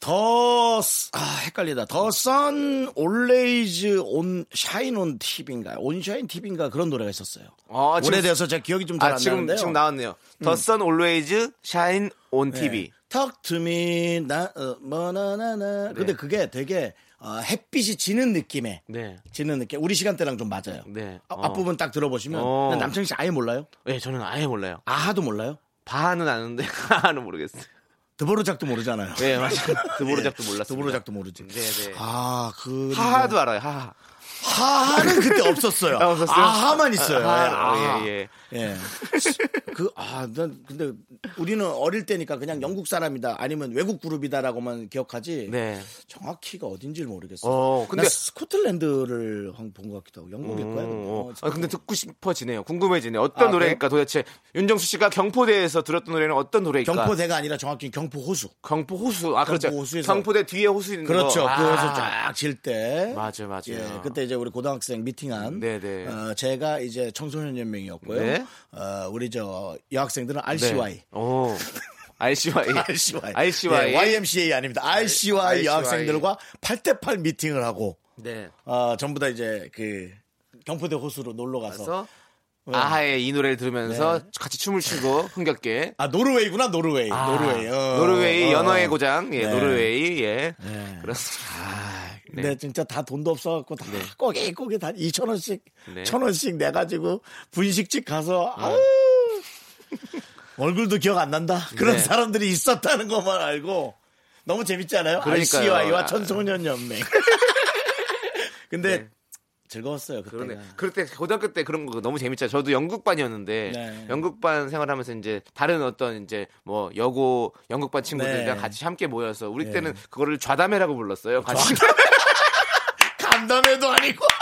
Speaker 1: The, S- 아, 헷갈리다. The Sun Always on Shine on TV인가? on Shine TV인가? 그런 노래가 있었어요.
Speaker 2: 어, 지금-
Speaker 1: 오래돼서 제가 기억이 좀 잘
Speaker 2: 아,
Speaker 1: 안
Speaker 2: 지금
Speaker 1: 나는데요. 음.
Speaker 2: 지금 나왔네요. The Sun Always Shines on TV.
Speaker 1: Talk to me, 나, 어, 뭐 나 나 나. 근데 그게 되게 어, 햇빛이 지는 느낌의
Speaker 2: 네.
Speaker 1: 지는 느낌. 우리 시간대랑 좀 맞아요.
Speaker 2: 네.
Speaker 1: 아,
Speaker 2: 어.
Speaker 1: 앞부분 딱 들어보시면
Speaker 2: 어.
Speaker 1: 남창희 씨 아예 몰라요?
Speaker 2: 네, 저는 아예 몰라요.
Speaker 1: 아하도 몰라요?
Speaker 2: 바하는 아는데 [laughs] 하하는 모르겠어요.
Speaker 1: 드보르작도 모르잖아요.
Speaker 2: 네, 맞아요. 드보르작도 몰랐어요.
Speaker 1: 드보르작도 모르지.
Speaker 2: 네, 네.
Speaker 1: 아, 그
Speaker 2: 하하도 알아요. 하하.
Speaker 1: 하하는 그때 없었어요.
Speaker 2: 아, 없었어요?
Speaker 1: 아하만 있어요.
Speaker 2: 아,
Speaker 1: 예, 아하.
Speaker 2: 예, 예.
Speaker 1: 예. 그, 아, 난, 근데 우리는 어릴 때니까 그냥 영국 사람이다 아니면 외국 그룹이다라고만 기억하지.
Speaker 2: 네.
Speaker 1: 정확히가 어딘지를 모르겠어요.
Speaker 2: 어,
Speaker 1: 근데 스코틀랜드를 본 것 같기도 하고 영국일 거야.
Speaker 2: 어,
Speaker 1: 어,
Speaker 2: 아, 근데 듣고 싶어지네요. 궁금해지네요. 어떤
Speaker 1: 아,
Speaker 2: 노래일까 도대체 윤정수 씨가 경포대에서 들었던 노래는 어떤 노래일까?
Speaker 1: 경포대가 아니라 정확히 경포 호수.
Speaker 2: 경포 호수. 아, 그렇죠.
Speaker 1: 호수에서-
Speaker 2: 경포대 뒤에 호수 있는
Speaker 1: 그렇죠.
Speaker 2: 거.
Speaker 1: 그
Speaker 2: 아.
Speaker 1: 호수 쫙질 때.
Speaker 2: 맞아요, 맞아요.
Speaker 1: 예, 그때 이제 우리 고등학생 미팅한
Speaker 2: 네네.
Speaker 1: 어, 제가 이제 청소년 연맹이었고요.
Speaker 2: 네.
Speaker 1: 어, 우리 저 여학생들은 RCY.
Speaker 2: 네. 오. RCY. [laughs]
Speaker 1: RCY.
Speaker 2: RCY.
Speaker 1: 예, YMCA 아닙니다. RCY
Speaker 2: RCY.
Speaker 1: 여학생들과 8대8 미팅을 하고,
Speaker 2: 네.
Speaker 1: 어, 전부 다 이제 그 경포대 호수로 놀러 가서.
Speaker 2: 그래서 아하의 이 노래를 들으면서 같이 춤을 추고 흥겹게
Speaker 1: 아, 노르웨이구나, 노르웨이.
Speaker 2: 아,
Speaker 1: 노르웨이. 어,
Speaker 2: 노르웨이
Speaker 1: 어.
Speaker 2: 연어의 고장 예
Speaker 1: 네.
Speaker 2: 노르웨이 예
Speaker 1: 네.
Speaker 2: 그렇습니다.
Speaker 1: 아, 근데
Speaker 2: 네.
Speaker 1: 진짜 다 돈도 없어갖고 다 꼬기 꼬기 다 2천 원씩,
Speaker 2: 네.
Speaker 1: 천 원씩 내 가지고 분식집 가서 아우 [laughs] 얼굴도 기억 안 난다. 그런
Speaker 2: 네.
Speaker 1: 사람들이 있었다는 것만 알고 너무 재밌지 않아요?
Speaker 2: 그러니까요.
Speaker 1: RCY와
Speaker 2: 아.
Speaker 1: 청소년 연맹. [laughs] 근데
Speaker 2: 네.
Speaker 1: 즐거웠어요 그때가.
Speaker 2: 그러네. 그럴 때 고등학교 때 그런 거 너무 재밌잖아요. 저도 연극반이었는데
Speaker 1: 네.
Speaker 2: 연극반 생활하면서 이제 다른 어떤 이제 뭐 여고 연극반 친구들이랑
Speaker 1: 네.
Speaker 2: 같이 함께 모여서 우리
Speaker 1: 네.
Speaker 2: 때는 그거를 좌담회라고 불렀어요. 같이
Speaker 1: 간담회도 [laughs] 아니고. [laughs]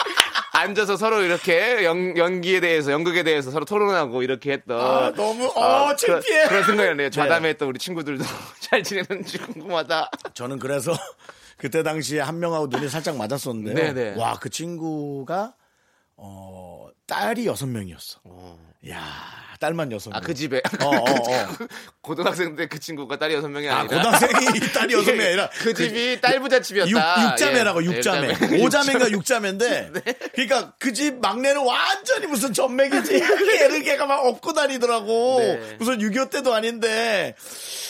Speaker 2: 앉아서 서로 이렇게 연, 연기에 대해서 연극에 대해서 서로 토론하고 이렇게 했던
Speaker 1: 아, 너무 어
Speaker 2: 아, 그런-
Speaker 1: 창피해.
Speaker 2: 그런 생각이 나네요. 좌담회 했던 우리 친구들도 [laughs] 잘 지내는지 궁금하다.
Speaker 1: 저는 그래서 그때 당시에 한 명하고 눈이 살짝 맞았었는데요.
Speaker 2: 네네.
Speaker 1: 와, 그 친구가 어, 딸이 여섯 명이었어. 야, 딸만 여섯 명.
Speaker 2: 아 그 집에
Speaker 1: 어, 어, 어. [laughs]
Speaker 2: 고등학생 때 그 친구가 딸이 여섯 명이
Speaker 1: 아,
Speaker 2: 아니라
Speaker 1: 고등학생이 [laughs] 딸이 여섯 명이 아니라
Speaker 2: 그 집이 딸 부잣집이었다.
Speaker 1: 육, 육자매라고
Speaker 2: 예.
Speaker 1: 육자매.
Speaker 2: 육자매.
Speaker 1: 오자매인가 육자매인데. [laughs] 그러니까 그 집 막내는 완전히 무슨 전맥이지. 애를 걔가 막 업고 다니더라고.
Speaker 2: 네.
Speaker 1: 무슨 6.25 때도 아닌데.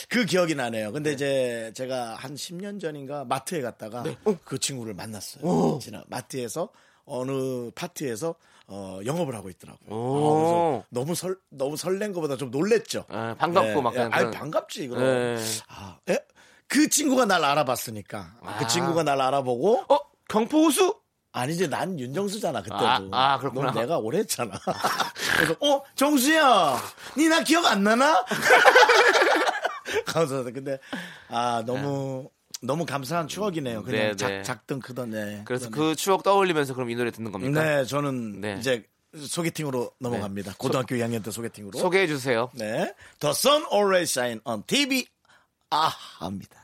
Speaker 1: 그 기억이 나네요. 근데 이제 제가 한 10년 전인가 마트에 갔다가 그 친구를 만났어요. 지나 마트에서 어느 파티에서 어, 영업을 하고 있더라고요.
Speaker 2: 오.
Speaker 1: 아, 그래서 너무 설 너무 설렌 것보다 좀 놀랬죠.
Speaker 2: 아, 반갑고 막 그냥
Speaker 1: 아니 반갑지 그럼.
Speaker 2: 네.
Speaker 1: 아, 에? 그 친구가 날 알아봤으니까.
Speaker 2: 아.
Speaker 1: 그 친구가 날 알아보고
Speaker 2: 어 경포 호수?
Speaker 1: 아니지 난 윤정수잖아 그때도.
Speaker 2: 아, 아, 그렇구나.
Speaker 1: 넌 내가 오래 했잖아. 그래서 어 정수야, 니 나 기억 안 나나? [laughs] 가서 근데 아 너무 너무 감사한 추억이네요. 그냥
Speaker 2: 네, 네.
Speaker 1: 작, 작든 크든 네.
Speaker 2: 그래서
Speaker 1: 그러네.
Speaker 2: 그 추억 떠올리면서 그럼 이 노래 듣는 겁니까?
Speaker 1: 네 저는
Speaker 2: 네.
Speaker 1: 이제 소개팅으로 넘어갑니다. 고등학교 2학년 때 소개팅으로.
Speaker 2: 소개해 주세요.
Speaker 1: 네. The Sun Always Shine on TV. 아합니다.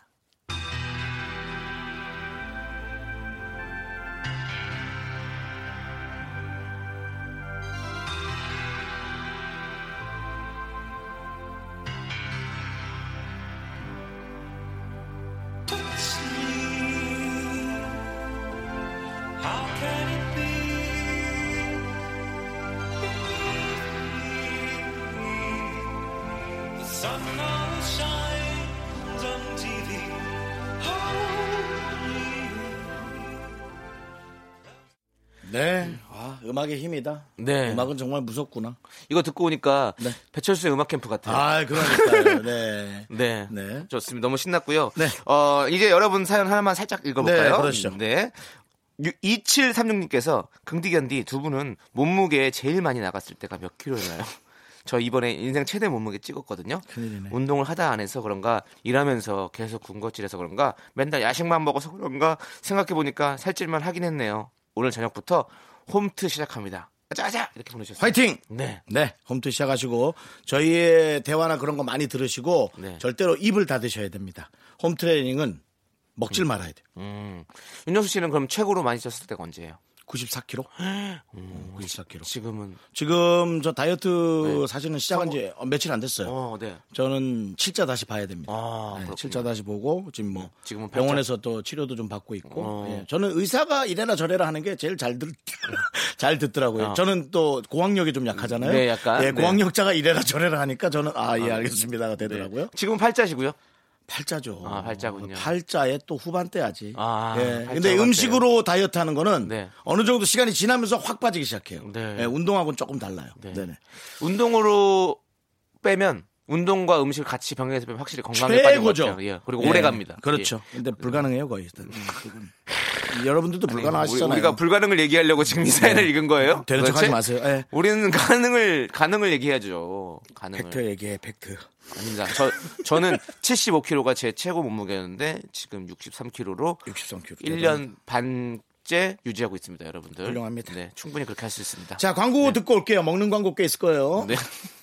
Speaker 1: 네. 아, 음악의 힘이다.
Speaker 2: 네.
Speaker 1: 음악은 정말 무섭구나.
Speaker 2: 이거 듣고 오니까
Speaker 1: 네.
Speaker 2: 배철수의 음악 캠프 같아요.
Speaker 1: 아, 그러니까요. 네. [laughs]
Speaker 2: 네.
Speaker 1: 네.
Speaker 2: 좋습니다. 너무 신났고요.
Speaker 1: 네.
Speaker 2: 어, 이제 여러분 사연 하나만 살짝 읽어볼까요?
Speaker 1: 네, 그러시죠.
Speaker 2: 네. 2736님께서 긍디견디 두 분은 몸무게 제일 많이 나갔을 때가 몇 킬로였나요? [laughs] 저 이번에 인생 최대 몸무게 찍었거든요.
Speaker 1: 큰일이네.
Speaker 2: 운동을 하다 안 해서 그런가 일하면서 계속 군것질해서 그런가 맨날 야식만 먹어서 그런가 생각해 보니까 살찔만 하긴 했네요. 오늘 저녁부터 홈트 시작합니다. 짜자 이렇게 보내주셨어요.
Speaker 1: 화이팅!
Speaker 2: 네.
Speaker 1: 네, 홈트 시작하시고 저희의 대화나 그런 거 많이 들으시고
Speaker 2: 네.
Speaker 1: 절대로 입을 닫으셔야 됩니다. 홈 트레이닝은 먹질 말아야 돼요.
Speaker 2: 음. 윤정수 씨는 그럼 최고로 많이 쪘을 때가 언제예요?
Speaker 1: 94kg? [gasps] 94kg.
Speaker 2: 지금은
Speaker 1: 지금 저 다이어트 사실은 시작한 지 며칠 안 됐어요.
Speaker 2: 어, 네.
Speaker 1: 저는 칠자 다시 봐야 됩니다.
Speaker 2: 아,
Speaker 1: 네,
Speaker 2: 그렇군요.
Speaker 1: 칠자 다시 보고 지금 뭐
Speaker 2: 지금은
Speaker 1: 병원에서 또 치료도 좀 받고 있고
Speaker 2: 어.
Speaker 1: 예, 저는 의사가 이래라 저래라 하는 게 제일 잘, 듣, [laughs] 잘 듣더라고요.
Speaker 2: 어.
Speaker 1: 저는 또 고학력이 좀 약하잖아요.
Speaker 2: 네, 약간.
Speaker 1: 예,
Speaker 2: 네.
Speaker 1: 고학력자가 이래라 저래라 하니까 저는 아 예 알겠습니다가 되더라고요.
Speaker 2: 지금 팔자시고요?
Speaker 1: 팔자죠.
Speaker 2: 아, 팔자군요.
Speaker 1: 팔자에 또 후반대야지.
Speaker 2: 아,
Speaker 1: 예.
Speaker 2: 팔자
Speaker 1: 근데
Speaker 2: 후반대요.
Speaker 1: 음식으로 다이어트 하는 거는
Speaker 2: 네.
Speaker 1: 어느 정도 시간이 지나면서 확 빠지기 시작해요.
Speaker 2: 네.
Speaker 1: 예, 운동하고는 조금 달라요.
Speaker 2: 네.
Speaker 1: 네. 네
Speaker 2: 운동으로 빼면 운동과 음식을 같이 병행해서 빼면 확실히 건강에 빠진 것
Speaker 1: 최고죠.
Speaker 2: 같아요. 예. 그리고
Speaker 1: 예,
Speaker 2: 오래 갑니다.
Speaker 1: 그렇죠. 근데 불가능해요 거의. 그건. 여러분들도
Speaker 2: 예.
Speaker 1: 불가능하시잖아요.
Speaker 2: 우리, 가 불가능을 얘기하려고 지금 이 사연을 읽은 거예요?
Speaker 1: 되는 척하지
Speaker 2: 도대체?
Speaker 1: 마세요. 예.
Speaker 2: 우리는 가능을 가능을 얘기해야죠. 가능을.
Speaker 1: 팩트 얘기해 팩트.
Speaker 2: 아닙니다. 저 저는 [laughs] 75kg가 제 최고 몸무게였는데 지금 63kg로
Speaker 1: 63kg.
Speaker 2: 1년 반째 유지하고 있습니다, 여러분들.
Speaker 1: 훌륭합니다.
Speaker 2: 네, 충분히 그렇게 할 수 있습니다.
Speaker 1: 자 광고 듣고 올게요. 먹는 광고 꽤 있을 거예요.
Speaker 2: 네. [laughs]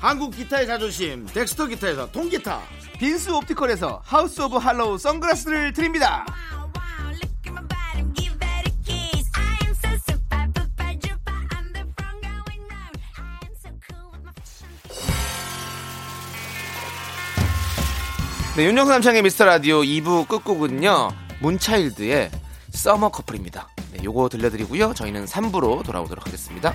Speaker 1: 한국 기타의 자존심 덱스터 기타에서 통기타,
Speaker 2: 빈스 옵티컬에서 House of Harlow 선글라스를 드립니다. 네, 윤정수 남창의 미스터 라디오 2부 끝곡은요, 문차일드의 서머 커플입니다. 네, 요거 들려드리고요. 저희는 3부로 돌아오도록 하겠습니다.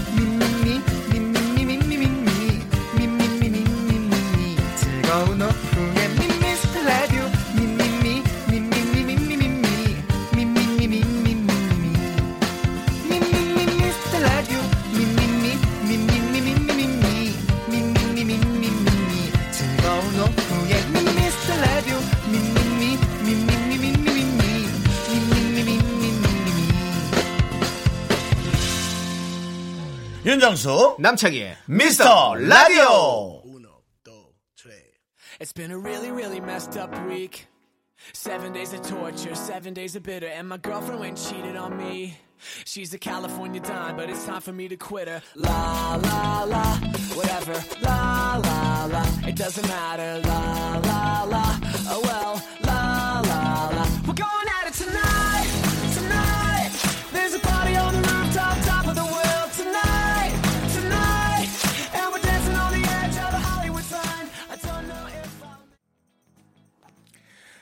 Speaker 1: 윤정수
Speaker 2: 남창희의
Speaker 1: 미스터 라디오.
Speaker 7: It's been a really, really messed up week. Seven days of torture, seven days of bitter, and my girlfriend went and cheated on me. She's a California dime, but it's time for me to quit her. La la la, whatever. La la la, it doesn't matter. La la la, oh well.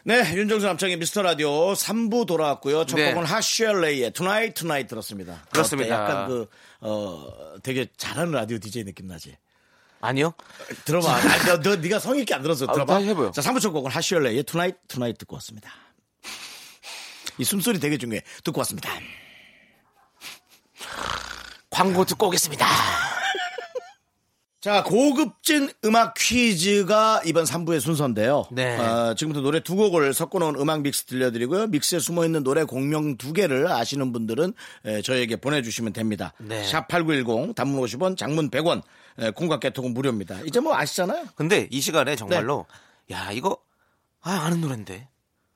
Speaker 1: 네, 윤정수 남창희의 미스터 라디오 3부 돌아왔고요. 첫
Speaker 2: 네.
Speaker 1: 곡은 Hot Chelle Rae의 Tonight Tonight 들었습니다.
Speaker 2: 그렇습니다.
Speaker 1: 약간 그, 어, 되게 잘하는 라디오 DJ 느낌 나지?
Speaker 2: 아니요.
Speaker 1: 들어봐. [laughs] 아니, 너, 너, 네가 성의 있게 안 들었어.
Speaker 2: 아,
Speaker 1: 들어봐.
Speaker 2: 다시 해봐요.
Speaker 1: 자, 3부 첫 곡은 Hot Chelle Rae의 Tonight, Tonight 듣고 왔습니다. 이 숨소리 되게 중요해. 듣고 왔습니다.
Speaker 2: 광고 듣고 오겠습니다.
Speaker 1: 자, 고급진 음악 퀴즈가 이번 3부의 순서인데요.
Speaker 2: 네.
Speaker 1: 어, 지금부터 노래 두 곡을 섞어놓은 음악 믹스 들려드리고요. 믹스에 숨어있는 노래 곡명 두 개를 아시는 분들은 에, 저에게 보내주시면 됩니다.
Speaker 2: 네.
Speaker 1: 샵8910 단문 50원, 장문 100원, 에, 콩과 깨톡은 무료입니다. 이제 뭐 아시잖아요?
Speaker 2: 근데 이 시간에 정말로 야 이거 아 아는 노래인데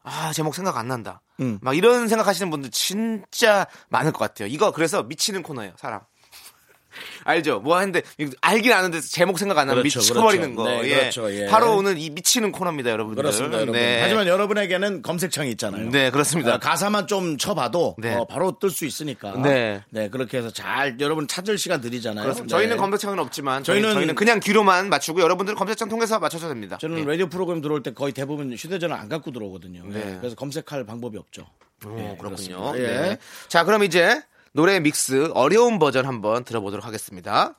Speaker 2: 아 제목 생각 안 난다.
Speaker 1: 음.
Speaker 2: 막 이런 생각하시는 분들 진짜 많을 것 같아요. 이거 그래서 미치는 코너예요, 사람. [laughs] 알죠? 뭐 하는데 알긴 아는데 제목 생각 안 나면
Speaker 1: 그렇죠,
Speaker 2: 미쳐버리는
Speaker 1: 그렇죠.
Speaker 2: 거.
Speaker 1: 네,
Speaker 2: 예.
Speaker 1: 그렇죠, 예.
Speaker 2: 바로 오늘 이 미치는 코너입니다, 여러분들.
Speaker 1: 그렇습니다, 여러분.
Speaker 2: 네.
Speaker 1: 하지만 여러분에게는 검색창이 있잖아요.
Speaker 2: 네, 그렇습니다.
Speaker 1: 어, 가사만 좀 쳐봐도
Speaker 2: 네.
Speaker 1: 어, 바로 뜰 수 있으니까.
Speaker 2: 네.
Speaker 1: 그렇게 해서 잘 여러분 찾을 시간 드리잖아요.
Speaker 2: 그렇습니다.
Speaker 1: 네.
Speaker 2: 저희는 검색창은 없지만 저희는,
Speaker 1: 저희는-
Speaker 2: 저희는 그냥 귀로만 맞추고 여러분들은 검색창 통해서 맞춰도 됩니다.
Speaker 1: 저는
Speaker 2: 예.
Speaker 1: 라디오 프로그램 들어올 때 거의 대부분 휴대전화 안 갖고 들어오거든요.
Speaker 2: 네.
Speaker 1: 그래서 검색할 방법이 없죠.
Speaker 2: 오,
Speaker 1: 예,
Speaker 2: 그렇군요.
Speaker 1: 예.
Speaker 2: 네. 자, 그럼 이제 노래 믹스 어려운 버전 한번 들어보도록 하겠습니다.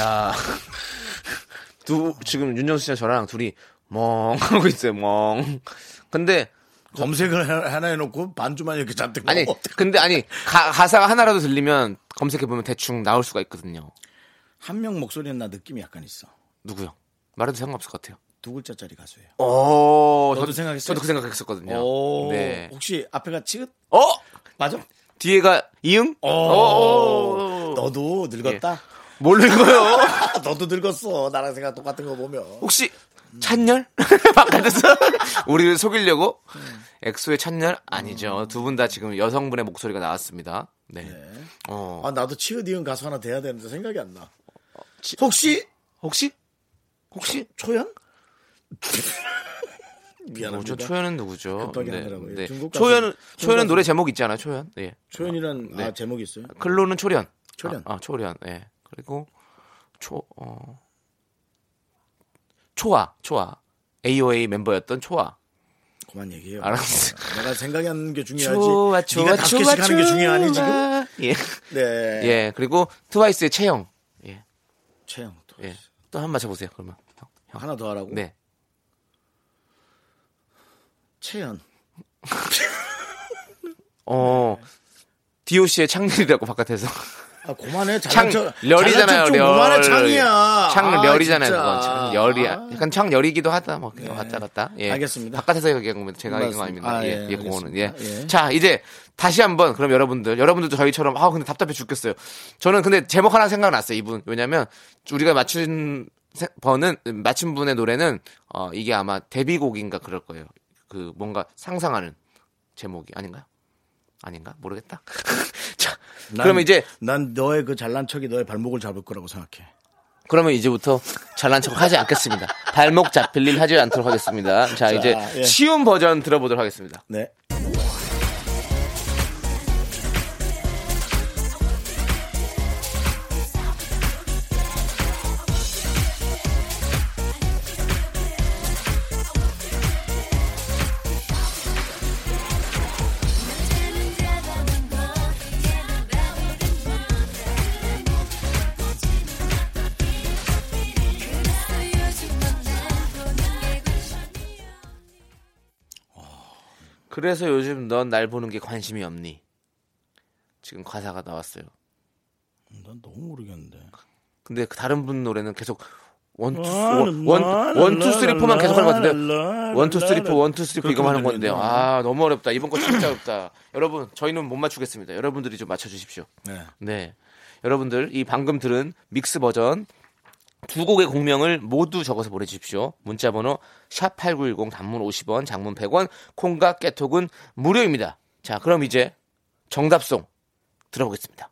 Speaker 2: 야, [laughs] 두 지금 윤정수 씨랑 저랑 둘이 멍 하고 있어요. 멍. 근데
Speaker 1: 검색을 하- 하나 해놓고 반주만 이렇게 잔뜩
Speaker 2: 아니,
Speaker 1: 넣어.
Speaker 2: 근데 아니 가, 가사가 하나라도 들리면 검색해 보면 대충 나올 수가 있거든요.
Speaker 1: 한 명 목소리는 나 느낌이 약간 있어.
Speaker 2: 누구요? 말해도 상관없을 것 같아요.
Speaker 1: 두 글자짜리 가수예요.
Speaker 2: 오,
Speaker 1: 너도
Speaker 2: 저도
Speaker 1: 생각했어요?
Speaker 2: 저도 그 생각했었거든요.
Speaker 1: 오,
Speaker 2: 네.
Speaker 1: 혹시 앞에가 치읓?
Speaker 2: 어?
Speaker 1: 맞아?
Speaker 2: 뒤에가 이응?
Speaker 1: 오,
Speaker 2: 오.
Speaker 1: 너도 늙었다.
Speaker 2: 뭘 읽어요? [laughs]
Speaker 1: 너도 늙었어. 나랑 생각 똑같은 거 보면.
Speaker 2: 혹시 찬열? [laughs] 바깥에서 우리를 속이려고? 엑소의 찬열 아니죠. 두 분 다 지금 여성분의 목소리가 나왔습니다. 네. 어.
Speaker 1: 아 나도 치읓 이은 가수 하나 돼야 되는데 생각이 안 나. 혹시
Speaker 2: 혹시? 혹시?
Speaker 1: 초연?
Speaker 2: 어, [laughs]
Speaker 1: 미안합니다.
Speaker 2: 저 초연은 누구죠?
Speaker 1: 급하게 하더라고요.
Speaker 2: 네.
Speaker 1: 중국 가수,
Speaker 2: 초연은 초연은. 노래 제목 있잖아요. 초연. 예.
Speaker 1: 초연이란
Speaker 2: 네.
Speaker 1: 아, 제목이 있어요.
Speaker 2: 클로는 초련.
Speaker 1: 초련.
Speaker 2: 아, 아, 초련. 예. 그리고 초 어. 초아, 초아. AOA 멤버였던 초아.
Speaker 1: 그만 얘기해요.
Speaker 2: 알았어.
Speaker 1: 내가 생각하는 게 중요하지.
Speaker 2: 초아, 초아,
Speaker 1: 네가 다섯 개씩 하는 게 중요하니 지금? [laughs]
Speaker 2: 예.
Speaker 1: 네.
Speaker 2: 예. 그리고 트와이스의 채영. 예.
Speaker 1: 또
Speaker 2: 예. 또 한 번 맞춰보세요. 그러면. 형. 형.
Speaker 1: 하나 더 하라고.
Speaker 2: 네.
Speaker 1: 채연. [laughs]
Speaker 2: 어. 디오씨의 창렬이라고 바깥에서.
Speaker 1: 아, 그만해.
Speaker 2: 창, 렬이잖아요, 렬.
Speaker 1: 그만해, 창이야.
Speaker 2: 창렬이잖아요,
Speaker 1: 아,
Speaker 2: 그건.
Speaker 1: 진짜.
Speaker 2: 창렬이야.
Speaker 1: 아.
Speaker 2: 약간 창 렬이기도 하다, 뭐, 그냥 왔다 갔다. 예.
Speaker 1: 알겠습니다.
Speaker 2: 바깥에서 얘기한 겁니다. 제가 얘기한 거. 아닙니다.
Speaker 1: 아,
Speaker 2: 예,
Speaker 1: 예,
Speaker 2: 예, 그거는. 예.
Speaker 1: 알겠습니다. 예.
Speaker 2: 자, 이제 다시 한번, 그럼 여러분들, 여러분들도 저희처럼, 아, 근데 답답해 죽겠어요. 저는 근데 제목 하나 생각났어요, 이분. 왜냐면, 우리가 맞춘 세- 번은, 맞춘 분의 노래는, 어, 이게 아마 데뷔곡인가 그럴 거예요. 그, 뭔가 상상하는 제목이 아닌가요? 아닌가? 모르겠다. [laughs] 자,
Speaker 1: 난-
Speaker 2: 그러면 이제
Speaker 1: 난 너의 그 잘난 척이 너의 발목을 잡을 거라고 생각해.
Speaker 2: 그러면 이제부터 잘난 척 하지 않겠습니다. 발목 잡힐 일 하지 않도록 하겠습니다. 자, 이제
Speaker 1: 예.
Speaker 2: 쉬운 버전 들어보도록 하겠습니다.
Speaker 1: 네.
Speaker 2: 그래서 요즘 넌 날 보는 게 관심이 없니? 지금 가사가 나왔어요.
Speaker 1: 난 너무 모르겠는데.
Speaker 2: 근데 그 다른 분 노래는 계속 one
Speaker 1: two
Speaker 2: one one two three four만
Speaker 1: 라,
Speaker 2: 계속 하는 것 같은데
Speaker 1: 라,
Speaker 2: one two
Speaker 1: 라,
Speaker 2: three
Speaker 1: 라.
Speaker 2: four one
Speaker 1: two three four
Speaker 2: 이거만 하는 건데
Speaker 1: 들리는데.
Speaker 2: 아 너무 어렵다 이번 거 진짜 어렵다 여러분 저희는 못 맞추겠습니다 여러분들이 좀 맞춰주십시오
Speaker 1: 네.
Speaker 2: 네 여러분들 이 방금 들은 믹스 버전 두 곡의 곡명을 모두 적어서 보내주십시오 문자번호 샵 #8910 단문 50원 장문 100원 콩과 깨톡은 무료입니다 자 그럼 이제 정답송 들어보겠습니다.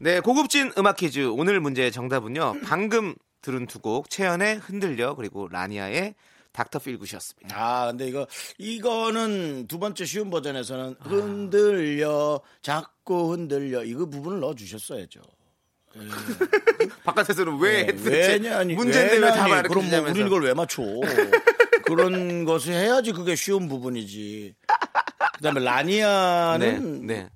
Speaker 2: 네, 고급진 음악 퀴즈 오늘 문제의 정답은요. [clears throat] 방금 들은 두 곡 채연의 흔들려 그리고 라니아의 닥터 필굿이었습니다.
Speaker 1: 아, 근데 이거 이거는 두 번째 쉬운 버전에서는 흔들려 자꾸 흔들려 이거 부분을 넣어 주셨어야죠. [laughs]
Speaker 2: 바깥에서는 왜
Speaker 1: 네,
Speaker 2: 도대체
Speaker 1: 왜냐 니
Speaker 2: 문제인데 왜 답을 안
Speaker 1: 그럼 뭐. 우리는 이걸 왜 맞춰? [laughs] 그런 것을 해야지 그게 쉬운 부분이지. 그다음에 라니아는
Speaker 2: 네, 네.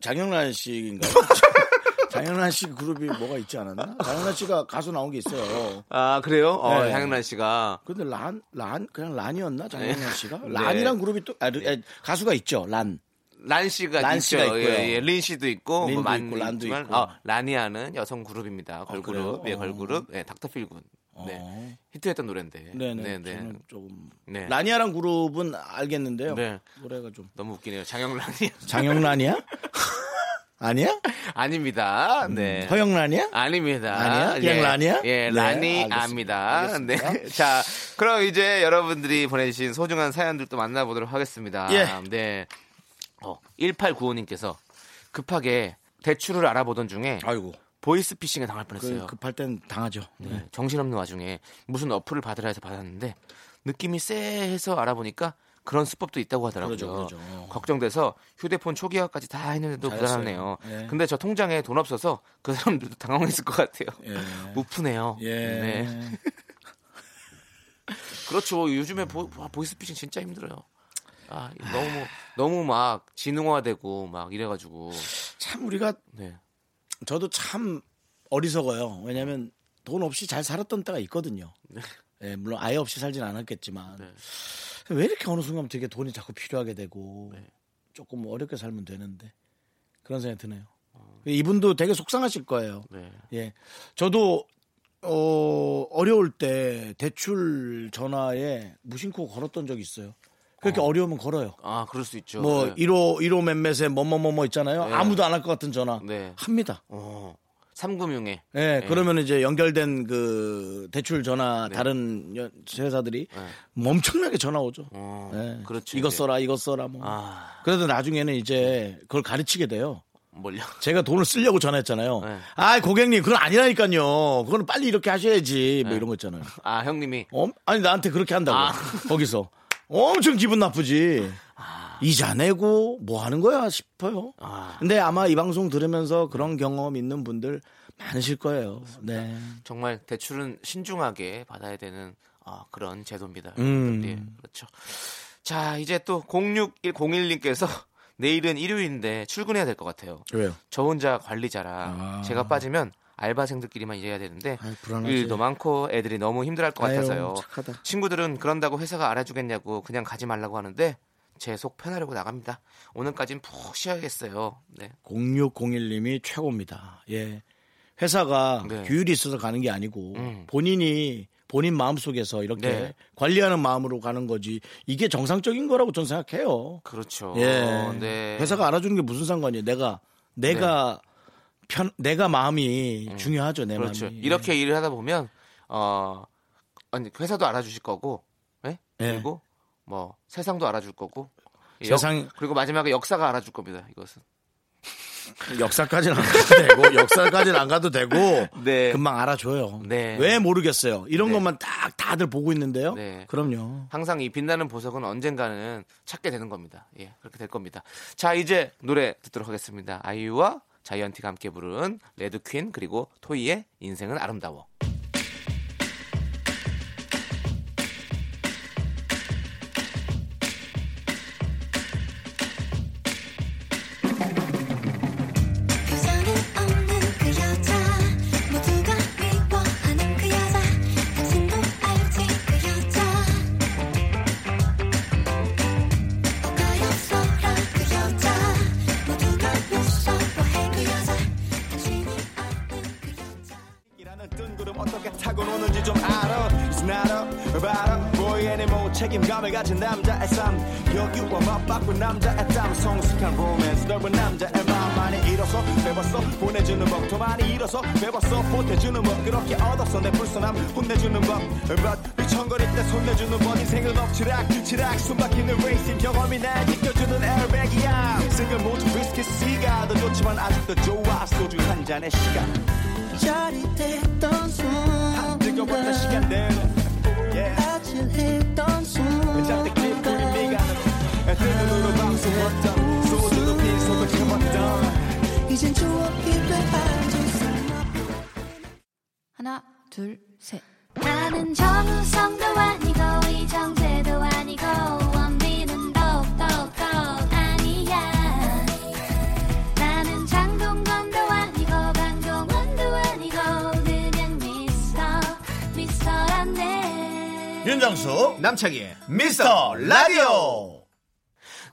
Speaker 1: 장영란 씨인가요? [laughs] 장영란 씨 그룹이 뭐가 있지 않았나? 장영란 씨가 가수 나온 게 있어요.
Speaker 2: 아 그래요? 어,
Speaker 1: 네.
Speaker 2: 장영란 씨가
Speaker 1: 근데 란, 란, 그냥 란이었나? 장영란 씨가? [laughs]
Speaker 2: 네.
Speaker 1: 란이란 그룹이 또, 아, 아, 가수가 있죠. 란.
Speaker 2: 란 씨가
Speaker 1: 란
Speaker 2: 있죠.
Speaker 1: 씨가 있고요.
Speaker 2: 예, 예. 린 씨도 있고
Speaker 1: 린도
Speaker 2: 뭐
Speaker 1: 있고, 란도
Speaker 2: 있지만,
Speaker 1: 있고.
Speaker 2: 어, 라니아는 여성 그룹입니다. 걸그룹.
Speaker 1: 그래요?
Speaker 2: 예,
Speaker 1: 어.
Speaker 2: 걸그룹. 예, 닥터 필굿. 네.
Speaker 1: 어.
Speaker 2: 히트했던 노래인데.
Speaker 1: 네네.
Speaker 2: 네, 네.
Speaker 1: 저는 조금.
Speaker 2: 네.
Speaker 1: 라니아란 그룹은 알겠는데요.
Speaker 2: 네.
Speaker 1: 노래가 좀.
Speaker 2: 너무 웃기네요. 장영란이
Speaker 1: 장영란이야? [laughs] 아니야?
Speaker 2: 아닙니다. 네.
Speaker 1: 허영란이야?
Speaker 2: 아닙니다.
Speaker 1: 아니야?
Speaker 2: 예.
Speaker 1: 란이야?
Speaker 2: 예,
Speaker 1: 네,
Speaker 2: 라니아입니다.
Speaker 1: 알겠습니다.
Speaker 2: 네. [laughs] 자, 그럼 이제 여러분들이 보내주신 소중한 사연들도 만나보도록 하겠습니다.
Speaker 1: 예.
Speaker 2: 네. 어, 1895님께서 급하게 대출을 알아보던 중에
Speaker 1: 아이고.
Speaker 2: 보이스피싱에 당할
Speaker 1: 그
Speaker 2: 뻔했어요.
Speaker 1: 급할 땐 당하죠.
Speaker 2: 네, 정신없는 와중에 무슨 어플을 받으라 해서 받았는데 느낌이 쎄해서 알아보니까 그런 수법도 있다고 하더라고요.
Speaker 1: 그러죠, 그러죠.
Speaker 2: 걱정돼서 휴대폰 초기화까지 다 했는데도. 불안하네요.
Speaker 1: 예.
Speaker 2: 근데 저 통장에 돈 없어서 그 사람들도 당황했을 것 같아요.
Speaker 1: 예. [laughs]
Speaker 2: 우프네요.
Speaker 1: 예.
Speaker 2: 네. [laughs] 그렇죠. 요즘에 보, 이스피싱 진짜 힘들어요. 아, 너무 너무 막 지능화되고 막 이래가지고
Speaker 1: 참 우리가
Speaker 2: 네.
Speaker 1: 저도 참 어리석어요. 왜냐하면 돈 없이 잘 살았던 때가 있거든요. 예, 물론 아예 없이 살진 않았겠지만
Speaker 2: 네.
Speaker 1: 왜 이렇게 어느 순간 되게 돈이 자꾸 필요하게 되고
Speaker 2: 네.
Speaker 1: 조금 어렵게 살면 되는데 그런 생각이 드네요. 이분도 되게 속상하실 거예요.
Speaker 2: 네.
Speaker 1: 예, 저도 어, 어려울 때 대출 전화에 무심코 걸었던 적이 있어요. 그렇게 어. 려우면 걸어요.
Speaker 2: 아, 그럴 수 있죠.
Speaker 1: 뭐
Speaker 2: 네.
Speaker 1: 1호 1호 몇몇에 뭐뭐뭐뭐 있잖아요.
Speaker 2: 네.
Speaker 1: 아무도 안 할 것 같은 전화
Speaker 2: 네.
Speaker 1: 합니다.
Speaker 2: 어, 삼금융에
Speaker 1: 예,
Speaker 2: 네.
Speaker 1: 그러면 이제 연결된 그 대출 전화
Speaker 2: 네.
Speaker 1: 다른 여- 회사들이
Speaker 2: 네.
Speaker 1: 뭐 엄청나게 전화 오죠.
Speaker 2: 어,
Speaker 1: 예.
Speaker 2: 그렇죠.
Speaker 1: 이거
Speaker 2: 이제.
Speaker 1: 써라, 이거 써라 뭐.
Speaker 2: 아,
Speaker 1: 그래도 나중에는 이제 그걸 가르치게 돼요.
Speaker 2: 뭘요?
Speaker 1: 제가 돈을 쓰려고 전화했잖아요.
Speaker 2: 네.
Speaker 1: 아, 고객님, 그건 아니라니까요. 그건 빨리 이렇게 하셔야지. 뭐 이런 거 있잖아요.
Speaker 2: 아, 형님이
Speaker 1: 어? 아니 나한테 그렇게 한다고.
Speaker 2: 아.
Speaker 1: 거기서 엄청 기분 나쁘지. 이자 내고 뭐 하는 거야 싶어요.
Speaker 2: 아.
Speaker 1: 근데 아마 이 방송 들으면서 그런 경험 있는 분들 많으실 거예요. 네.
Speaker 2: 정말 대출은 신중하게 받아야 되는 아, 그런 제도입니다.
Speaker 1: 음.
Speaker 2: 예, 그렇죠. 자, 이제 또 06101님께서 [laughs] 내일은 일요일인데 출근해야 될 것 같아요.
Speaker 1: 왜요?
Speaker 2: 저 혼자 관리자라
Speaker 1: 아.
Speaker 2: 제가 빠지면 알바생들끼리만 일해야 되는데
Speaker 1: 불안하지.
Speaker 2: 일도 많고 애들이 너무 힘들어할 것
Speaker 1: 아유,
Speaker 2: 같아서요.
Speaker 1: 착하다.
Speaker 2: 친구들은 그런다고 회사가 알아주겠냐고 그냥 가지 말라고 하는데 제 속 편하려고 나갑니다. 오늘까진 푹 쉬어야겠어요. 네.
Speaker 1: 0601님이 최고입니다. 예. 회사가
Speaker 2: 네.
Speaker 1: 규율이 있어서 가는 게 아니고
Speaker 2: 음.
Speaker 1: 본인이 본인 마음속에서 이렇게
Speaker 2: 네.
Speaker 1: 관리하는 마음으로 가는 거지 이게 정상적인 거라고 저는 생각해요.
Speaker 2: 그렇죠.
Speaker 1: 예.
Speaker 2: 네.
Speaker 1: 회사가 알아주는 게 무슨 상관이에요? 내가 내가 편 내가 마음이 중요하죠. 내
Speaker 2: 그렇죠.
Speaker 1: 마음이.
Speaker 2: 이렇게 일을 하다 보면 어 아니 회사도 알아주실 거고, 예?
Speaker 1: 예.
Speaker 2: 그리고 뭐 세상도 알아줄 거고,
Speaker 1: 세상-
Speaker 2: 역- 그리고 마지막에 역사가 알아줄 겁니다. 이것은.
Speaker 1: 역사까지는 안 가도 되고 [laughs] 역사까지는 안 가도 되고
Speaker 2: 네.
Speaker 1: 금방 알아줘요.
Speaker 2: 네.
Speaker 1: 왜 모르겠어요. 이런
Speaker 2: 네.
Speaker 1: 것만 딱 다들 보고 있는데요.
Speaker 2: 네.
Speaker 1: 그럼요.
Speaker 2: 항상 이 빛나는 보석은 언젠가는 찾게 되는 겁니다. 예, 그렇게 될 겁니다. 자, 이제 노래 듣도록 하겠습니다. 아이유와 자이언티가 함께 부른 레드 퀸 그리고 토이의 인생은 아름다워.
Speaker 3: But 미천거릴 때 손내주는 법 인생은 엎치락 뒤치락 숨막히는 레이싱 경험이 날 지켜주는 에어백이야. 생각 모두 위스키 씨가 더 좋지만 아직도 좋아 소주 한 잔의 시간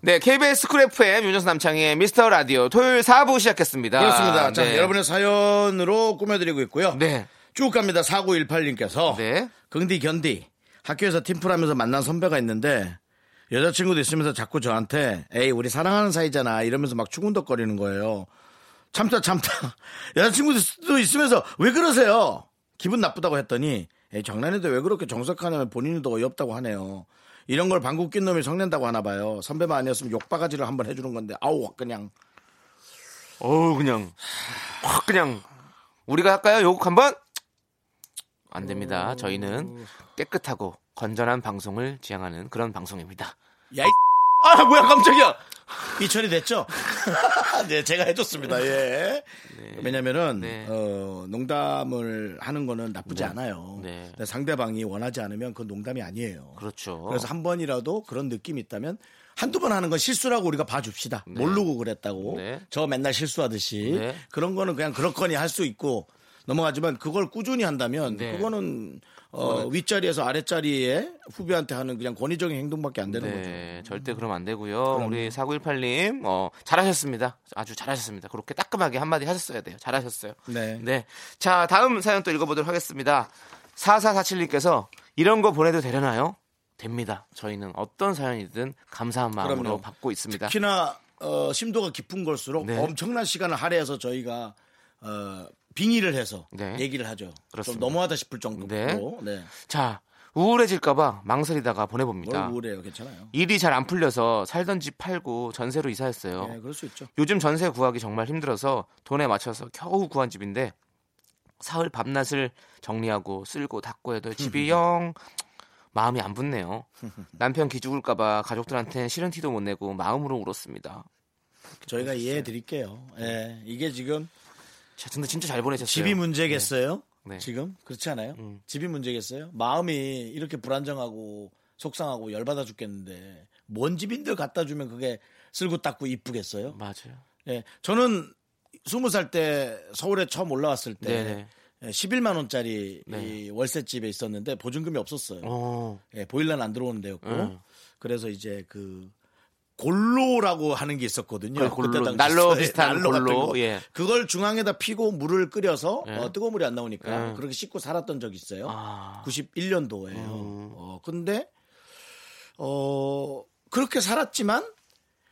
Speaker 2: 네, KBS Cool FM 윤정수 남창희의 미스터 라디오 토요일 4부 시작했습니다.
Speaker 1: 그렇습니다. 자,
Speaker 2: 네.
Speaker 1: 여러분의 사연으로 꾸며드리고 있고요.
Speaker 2: 네.
Speaker 1: 쭉 갑니다. 4918님께서.
Speaker 2: 네.
Speaker 1: 긍디 견디. 학교에서 팀플하면서 만난 선배가 있는데 여자친구도 있으면서 자꾸 저한테 에이 우리 사랑하는 사이잖아 이러면서 막 추근덕거리는 거예요. 참다 참다 [laughs] 여자친구도 있으면서 왜 그러세요? 기분 나쁘다고 했더니 에이 장난인데 왜 그렇게 정색하냐며 본인도 어이없다고 하네요. 이런 걸 방구 낀 놈이 성낸다고 하나 봐요. 선배만 아니었으면 욕바가지를 한번 해주는 건데 아우 그냥
Speaker 2: 어우, 그냥, 확 그냥, 우리가 할까요? 요거 한번? 안 됩니다. 저희는 깨끗하고 건전한 방송을 지향하는 그런 방송입니다.
Speaker 1: 야이
Speaker 2: 아, 뭐야, 깜짝이야!
Speaker 1: 이천이 됐죠? [laughs] 네, 제가 해줬습니다. 예. 왜냐면은
Speaker 2: 네.
Speaker 1: 어, 농담을 하는 거는 나쁘지 않아요.
Speaker 2: 네.
Speaker 1: 상대방이 원하지 않으면 그건 농담이 아니에요.
Speaker 2: 그렇죠.
Speaker 1: 그래서 한 번이라도 그런 느낌이 있다면 한두 번 하는 건 실수라고 우리가 봐줍시다. 모르고 그랬다고.
Speaker 2: 네.
Speaker 1: 저 맨날 실수하듯이.
Speaker 2: 네.
Speaker 1: 그런 거는 그냥 그렇거니 할 수 있고 넘어가지만 그걸 꾸준히 한다면
Speaker 2: 네.
Speaker 1: 그거는 어, 윗자리에서 아랫자리에 후배한테 하는 그냥 권위적인 행동밖에 안 되는 거죠.
Speaker 2: 네, 절대 그러면 안 되고요. 우리 4918님, 어, 잘하셨습니다. 아주 잘하셨습니다. 그렇게 따끔하게 한마디 하셨어야 돼요. 잘하셨어요.
Speaker 1: 네.
Speaker 2: 네. 자, 다음 사연 또 읽어보도록 하겠습니다. 4447님께서 이런 거 보내도 되려나요? 됩니다. 저희는 어떤 사연이든 감사한 마음으로
Speaker 1: 그럼요.
Speaker 2: 받고 있습니다.
Speaker 1: 특히나 어, 심도가 깊은 걸수록
Speaker 2: 네.
Speaker 1: 엄청난 시간을 할애해서 저희가 어, 빙의를 해서
Speaker 2: 네.
Speaker 1: 얘기를 하죠.
Speaker 2: 그렇습니다.
Speaker 1: 좀 너무하다 싶을 정도로.
Speaker 2: 네.
Speaker 1: 네.
Speaker 2: 자, 우울해질까봐 망설이다가
Speaker 1: 뭘
Speaker 2: 보내봅니다.
Speaker 1: 우울해요. 괜찮아요.
Speaker 2: 일이 잘 안 풀려서 살던 집 팔고 전세로 이사했어요.
Speaker 1: 네, 그럴 수 있죠.
Speaker 2: 요즘 전세 구하기 정말 힘들어서 돈에 맞춰서 겨우 구한 집인데 사흘 밤낮을 정리하고 쓸고 닦고 해도 집이 영 [laughs] 마음이 안 붙네요. 남편 기죽을까봐 가족들한테 싫은 티도 못 내고 마음으로 울었습니다.
Speaker 1: 저희가 이해해 드릴게요. 예, 이게 지금
Speaker 2: 자, 근데 진짜 잘 보내셨어요.
Speaker 1: 집이 문제겠어요?
Speaker 2: 네.
Speaker 1: 지금 그렇지 않아요?
Speaker 2: 음.
Speaker 1: 집이 문제겠어요? 마음이 이렇게 불안정하고 속상하고 열받아 죽겠는데 뭔 집인들 갖다 주면 그게 쓸고 닦고 이쁘겠어요?
Speaker 2: 맞아요.
Speaker 1: 예, 저는 스무 살 때 서울에 처음 올라왔을 때
Speaker 2: 네네.
Speaker 1: 예, 11만 원짜리
Speaker 2: 네.
Speaker 1: 이 월세 집에 있었는데 보증금이 없었어요.
Speaker 2: 어,
Speaker 1: 예, 보일러는 안 들어오는 데였고
Speaker 2: 음.
Speaker 1: 그래서 이제 그 골로라고 하는 게 있었거든요.
Speaker 2: 그래, 골로.
Speaker 1: 그때 당시
Speaker 2: 난로
Speaker 1: 예,
Speaker 2: 비슷한
Speaker 1: 난로 같은
Speaker 2: 골로,
Speaker 1: 거.
Speaker 2: 예.
Speaker 1: 그걸 중앙에다 피고 물을 끓여서
Speaker 2: 예.
Speaker 1: 어, 뜨거운 물이 안 나오니까
Speaker 2: 음.
Speaker 1: 그렇게 씻고 살았던 적이 있어요.
Speaker 2: 아.
Speaker 1: 91년도에요.
Speaker 2: 음.
Speaker 1: 어, 근데 어 그렇게 살았지만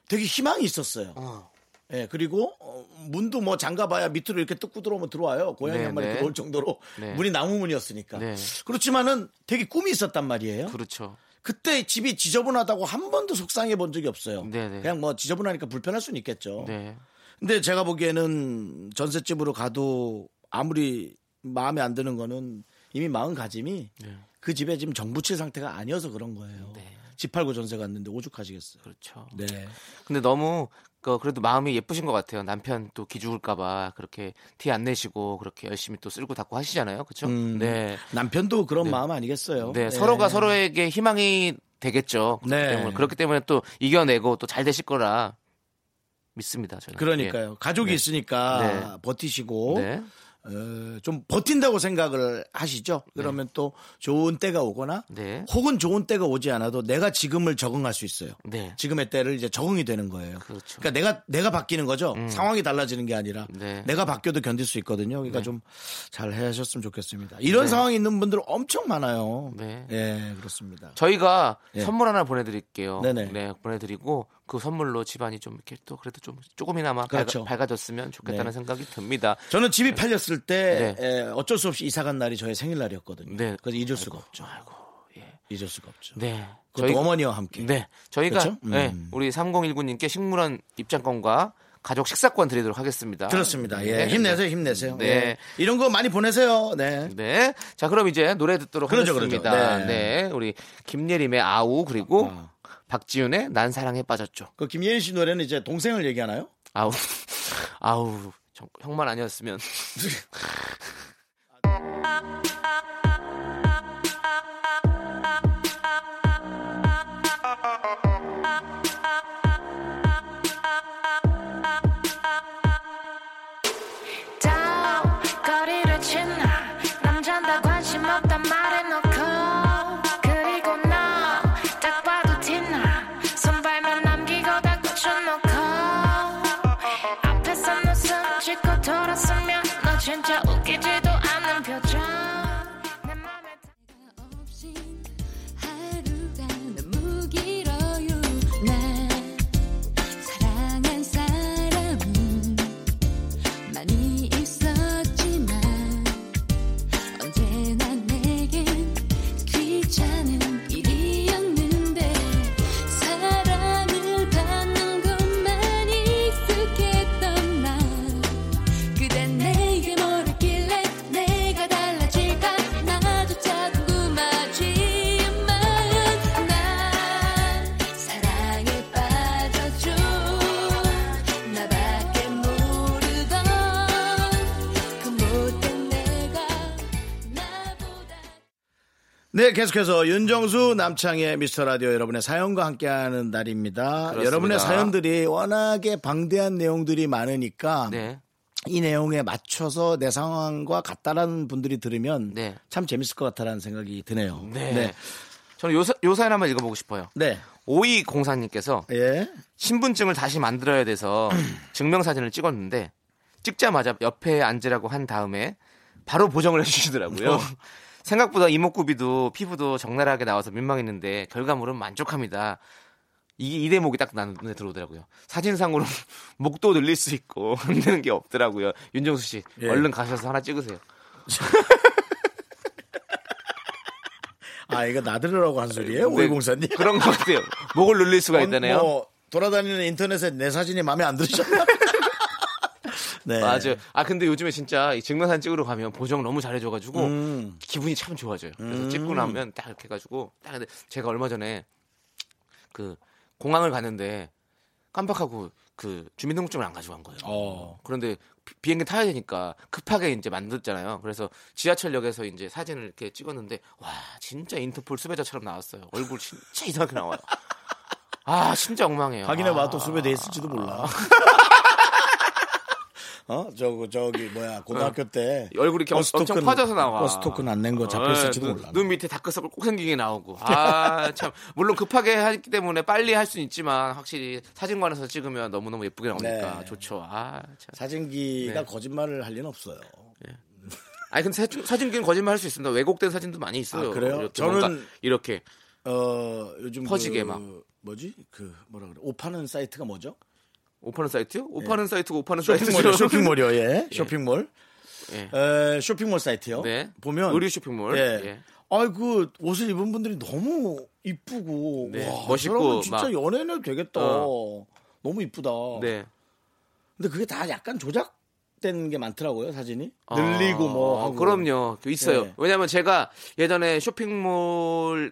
Speaker 1: 되게 희망이 있었어요.
Speaker 2: 어.
Speaker 1: 예, 그리고 어, 문도 뭐 잠가봐야 밑으로 이렇게 뜯고 들어오면 들어와요. 고양이
Speaker 2: 네,
Speaker 1: 한 마리
Speaker 2: 네.
Speaker 1: 들어올 정도로
Speaker 2: 네.
Speaker 1: 문이 나무 문이었으니까.
Speaker 2: 네.
Speaker 1: 그렇지만은 되게 꿈이 있었단 말이에요.
Speaker 2: 그렇죠.
Speaker 1: 그때 집이 지저분하다고 한 번도 속상해 본 적이 없어요.
Speaker 2: 네네.
Speaker 1: 그냥 뭐 지저분하니까 불편할 수는 있겠죠.
Speaker 2: 네.
Speaker 1: 근데 제가 보기에는 전셋집으로 가도 아무리 마음에 안 드는 거는 이미 마음가짐이
Speaker 2: 네.
Speaker 1: 그 집에 지금 정부칠 상태가 아니어서 그런 거예요.
Speaker 2: 네.
Speaker 1: 집 팔고 전세 갔는데 오죽하시겠어요.
Speaker 2: 그렇죠.
Speaker 1: 네.
Speaker 2: 근데 너무 그 그래도 마음이 예쁘신 것 같아요. 남편 또 기죽을까봐 그렇게 티 안 내시고 그렇게 열심히 또 쓸고 닦고 하시잖아요. 그렇죠?
Speaker 1: 음,
Speaker 2: 네.
Speaker 1: 남편도 그런
Speaker 2: 네.
Speaker 1: 마음 아니겠어요.
Speaker 2: 네, 서로가 서로에게 희망이 되겠죠. 그렇기,
Speaker 1: 네.
Speaker 2: 때문에, 그렇기 때문에 또 이겨내고 또 잘 되실 거라 믿습니다. 저는.
Speaker 1: 그러니까요. 가족이
Speaker 2: 네.
Speaker 1: 있으니까
Speaker 2: 네.
Speaker 1: 버티시고
Speaker 2: 예. 네.
Speaker 1: 어, 좀 버틴다고 생각을 하시죠. 그러면 또 좋은 때가 오거나
Speaker 2: 네.
Speaker 1: 혹은 좋은 때가 오지 않아도 내가 지금을 적응할 수 있어요.
Speaker 2: 네.
Speaker 1: 지금의 때를 이제 적응이 되는 거예요.
Speaker 2: 그렇죠.
Speaker 1: 러니까 내가 내가 바뀌는 거죠. 상황이 달라지는 게 아니라
Speaker 2: 네.
Speaker 1: 내가 바뀌어도 견딜 수 있거든요. 그러니까 좀잘 하셨으면 좋겠습니다. 이런 상황이 있는 분들 엄청 많아요.
Speaker 2: 네.
Speaker 1: 예, 그렇습니다.
Speaker 2: 저희가
Speaker 1: 예.
Speaker 2: 선물 하나 보내드릴게요.
Speaker 1: 네네.
Speaker 2: 네, 보내드리고 그 선물로 집안이 좀 이렇게 또 그래도 좀 조금이나마
Speaker 1: 그렇죠.
Speaker 2: 밝아, 졌으면 좋겠다는
Speaker 1: 네.
Speaker 2: 생각이 듭니다.
Speaker 1: 저는 집이 팔렸을 때
Speaker 2: 네.
Speaker 1: 에, 어쩔 수 없이 이사 간 날이 저의 생일날이었거든요.
Speaker 2: 네.
Speaker 1: 그래서 잊을 수가 없죠.
Speaker 2: 아이고, 예.
Speaker 1: 잊을 수가 없죠.
Speaker 2: 네.
Speaker 1: 그것도 어머니와 함께.
Speaker 2: 네. 저희가
Speaker 1: 그렇죠? 음.
Speaker 2: 네, 우리 3019님께 식물원 입장권과 가족 식사권 드리도록 하겠습니다.
Speaker 1: 그렇습니다. 예.
Speaker 2: 네.
Speaker 1: 힘내세요, 힘내세요.
Speaker 2: 네.
Speaker 1: 예. 이런 거 많이 보내세요. 네.
Speaker 2: 네. 자, 그럼 이제 노래 듣도록
Speaker 1: 그러죠,
Speaker 2: 하겠습니다.
Speaker 1: 그러죠.
Speaker 2: 네.
Speaker 1: 네.
Speaker 2: 우리 김예림의 아우 그리고
Speaker 1: 아.
Speaker 2: 박지윤의 난 사랑에 빠졌죠.
Speaker 1: 그 김예린 씨 노래는 이제 동생을 얘기하나요?
Speaker 2: 아우. 아우. 정- 형만 아니었으면. [laughs]
Speaker 1: 네, 계속해서 윤정수 남창의 미스터 라디오 여러분의 사연과 함께하는 날입니다.
Speaker 2: 그렇습니다.
Speaker 1: 여러분의 사연들이 워낙에 방대한 내용들이 많으니까
Speaker 2: 네.
Speaker 1: 이 내용에 맞춰서 내 상황과 같다라는 분들이 들으면
Speaker 2: 네.
Speaker 1: 참 재밌을 것 같다라는 생각이 드네요.
Speaker 2: 네.
Speaker 1: 네.
Speaker 2: 저는 요, 사- 요 사연 한번 읽어보고 싶어요.
Speaker 1: 네.
Speaker 2: 오이 공사님께서
Speaker 1: 예.
Speaker 2: 신분증을 다시 만들어야 돼서 [clears throat] 증명사진을 찍었는데 찍자마자 옆에 앉으라고 한 다음에 바로 보정을 해주시더라고요. [laughs]
Speaker 1: 어.
Speaker 2: 생각보다 이목구비도 피부도 적나라하게 나와서 민망했는데 결과물은 만족합니다. 이게 이 대목이 딱 눈에 들어오더라고요. 사진상으로 [laughs] 목도 늘릴 수 있고 [laughs] 흔드는 게 없더라고요. 윤정수 씨
Speaker 1: 예.
Speaker 2: 얼른 가셔서 하나 찍으세요. [laughs]
Speaker 1: 아, 이거 나들으라고 한 소리예요?
Speaker 2: 네,
Speaker 1: 오이공사님?
Speaker 2: 그런 것 같아요. 목을 늘릴 수가 있다네요.
Speaker 1: 뭐 돌아다니는 인터넷에 내 사진이 마음에 안 들으셨나? 네.
Speaker 2: 맞아요. 아 근데 요즘에 진짜 이 증명사진 찍으러 가면 보정 너무 잘해줘가지고
Speaker 1: 음.
Speaker 2: 기분이 참 좋아져요. 그래서 찍고 나면 딱 이렇게 해가지고 딱 근데 제가 얼마 전에 그 공항을 갔는데 깜빡하고 그 주민등록증을 안 가지고 간 거예요.
Speaker 1: 어.
Speaker 2: 그런데 비- 비행기 타야 되니까 급하게 이제 만들었잖아요. 그래서 지하철역에서 이제 사진을 이렇게 찍었는데 와 진짜 인터폴 수배자처럼 나왔어요. 얼굴 진짜 이상하게 나와요. [laughs] 아 진짜 엉망해요.
Speaker 1: 확인해 봐,
Speaker 2: 아.
Speaker 1: 또 수배돼 있을지도 몰라. [laughs] 어? 저거, 저기, 뭐야, 고등학교 때.
Speaker 2: 얼굴이 이렇게
Speaker 1: 버스
Speaker 2: 엄청
Speaker 1: 토큰,
Speaker 2: 퍼져서 나와.
Speaker 1: 버스 토큰 안 낸 거 잡혔을지도
Speaker 2: 어,
Speaker 1: 몰라.
Speaker 2: 눈, 눈 밑에 다크서클 꼭 생기게 나오고. 아, [laughs] 참. 물론 급하게 하기 때문에 빨리 할 수는 있지만 확실히 사진관에서 찍으면 너무너무 예쁘게 나오니까
Speaker 1: 네.
Speaker 2: 좋죠. 아, 참.
Speaker 1: 사진기가
Speaker 2: 네.
Speaker 1: 거짓말을 할 리는 없어요.
Speaker 2: 아니, 근데 사진, 사진기는 거짓말 할 수 있습니다. 왜곡된 사진도 많이 있어요.
Speaker 1: 아, 그래요?
Speaker 2: 이렇게
Speaker 1: 저는-
Speaker 2: 이렇게.
Speaker 1: 어, 요즘.
Speaker 2: 퍼지게
Speaker 1: 그,
Speaker 2: 막.
Speaker 1: 뭐지? 그, 뭐라 그래. 옷 파는 사이트가 뭐죠?
Speaker 2: 옷 파는 사이트요? 옷 파는 사이트고 옷 파는
Speaker 1: 쇼핑몰이요.
Speaker 2: 사이트죠.
Speaker 1: 쇼핑몰이요, [laughs] 예. 쇼핑몰.
Speaker 2: 예.
Speaker 1: 에, 쇼핑몰 사이트요.
Speaker 2: 네.
Speaker 1: 보면.
Speaker 2: 의류 쇼핑몰.
Speaker 1: 예.
Speaker 2: 예.
Speaker 1: 아이, 그, 옷을 입은 분들이 너무 이쁘고.
Speaker 2: 네,
Speaker 1: 와,
Speaker 2: 멋있고,
Speaker 1: 진짜
Speaker 2: 막.
Speaker 1: 연예인해도 되겠다.
Speaker 2: 어.
Speaker 1: 너무 이쁘다.
Speaker 2: 네.
Speaker 1: 근데 그게 다 약간 조작된 게 많더라고요, 사진이.
Speaker 2: 아,
Speaker 1: 늘리고 뭐. 하고.
Speaker 2: 그럼요. 그 있어요.
Speaker 1: 네.
Speaker 2: 왜냐면 제가 예전에 쇼핑몰에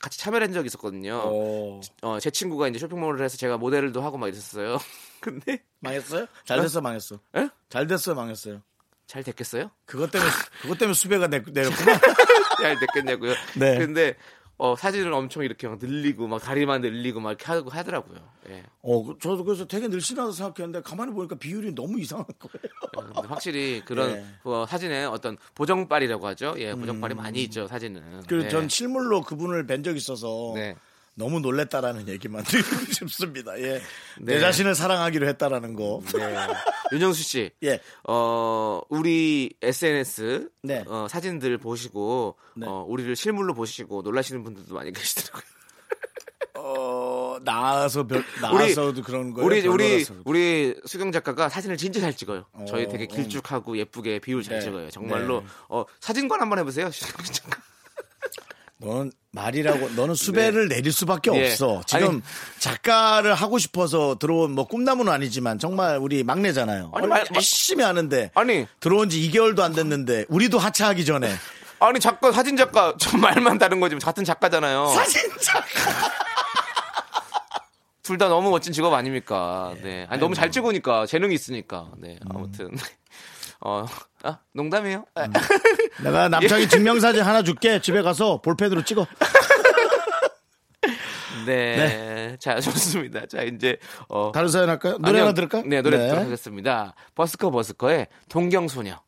Speaker 2: 같이 참여를 한 적이 있었거든요.
Speaker 1: 어.
Speaker 2: 어, 제 친구가 이제 쇼핑몰을 해서 제가 모델도 하고 막 이랬었어요. 근데
Speaker 1: 망했어요? 잘 됐어, 망했어.
Speaker 2: 에?
Speaker 1: 잘 됐어요, 망했어요.
Speaker 2: 잘 됐겠어요?
Speaker 1: 그것 때문에, 그것 때문에 수배가 내, 내렸구나. [laughs]
Speaker 2: 잘 됐겠냐고요. [laughs]
Speaker 1: 네.
Speaker 2: 근데 어, 사진을 엄청 이렇게 막 늘리고 막 다리만 늘리고 막 이렇게 하고 하더라고요. 예.
Speaker 1: 어, 그- 저도 그래서 되게 늘씬하다 생각했는데 가만히 보니까 비율이 너무 이상한 거예요.
Speaker 2: 어, 근데 확실히 그런 [laughs]
Speaker 1: 네.
Speaker 2: 어, 사진에 어떤 보정빨이라고 하죠. 예, 보정빨이 많이 있죠 사진은.
Speaker 1: 그리고
Speaker 2: 예.
Speaker 1: 전 실물로 그분을 뵌 적 있어서
Speaker 2: 네.
Speaker 1: 너무 놀랬다라는 얘기만 [laughs] 드리고 싶습니다. 예. 내
Speaker 2: 네.
Speaker 1: 자신을 사랑하기로 했다라는 거.
Speaker 2: 네. 윤정수 씨. [laughs]
Speaker 1: 예.
Speaker 2: 어, 우리 SNS
Speaker 1: 네.
Speaker 2: 어, 사진들 보시고
Speaker 1: 네.
Speaker 2: 어, 우리를 실물로 보시고 놀라시는 분들도 많이 [laughs] 계시더라고요.
Speaker 1: 어, 나와서 별, 나와서도 그런 거예요.
Speaker 2: 우리 우리. 우리 수경 작가가 사진을 진짜 잘 찍어요. 저희
Speaker 1: 어,
Speaker 2: 되게
Speaker 1: 음.
Speaker 2: 길쭉하고 예쁘게 비율 잘
Speaker 1: 네.
Speaker 2: 찍어요. 정말로
Speaker 1: 네.
Speaker 2: 어, 사진관 한번 해 보세요. 수경 작가.
Speaker 1: 넌 말이라고 너는 수배를 내릴 수밖에
Speaker 2: 예.
Speaker 1: 없어. 지금
Speaker 2: 아니.
Speaker 1: 작가를 하고 싶어서 들어온 뭐 꿈나무는 아니지만 정말 우리 막내잖아요.
Speaker 2: 아니,
Speaker 1: 아니,
Speaker 2: 말-
Speaker 1: 열심히 하는데
Speaker 2: 아니
Speaker 1: 들어온 지 2개월도 안 됐는데 우리도 하차하기 전에 [laughs]
Speaker 2: 아니 작가 사진 작가 좀 말만 다른 거지 같은 작가잖아요.
Speaker 1: 사진 작가 [laughs]
Speaker 2: 둘 다 너무 멋진 직업 아닙니까? 네. 아니 너무 잘 찍으니까 재능이 있으니까. 네. 아무튼 어, 아, 농담이에요. 아,
Speaker 1: 내가 남창이 [laughs] 증명사진 하나 줄게. 집에 가서 볼펜으로 찍어. [laughs]
Speaker 2: 네. 자, 좋습니다. 자, 이제 어
Speaker 1: 다른 사연 할까요? 노래
Speaker 2: 아니요.
Speaker 1: 하나 들을까요?
Speaker 2: 네, 노래 듣도록 하겠습니다. 버스커 버스커의 동경소녀.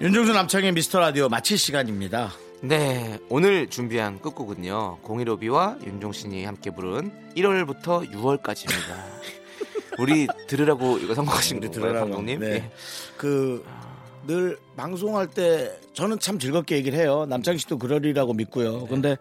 Speaker 1: 윤종수 남창의 미스터 라디오 마칠 시간입니다.
Speaker 2: 네, 오늘 준비한 끝곡은요. 공일오비와 윤종신이 함께 부른 1월부터 6월까지입니다. [laughs] 우리 들으라고 이거 선곡하신 건가요,
Speaker 1: 들으라고.
Speaker 2: 감독님?
Speaker 1: 네.
Speaker 2: 예.
Speaker 1: 그늘 방송할 때 저는 참 즐겁게 얘기를 해요. 남창희 씨도 그러리라고 믿고요. 근데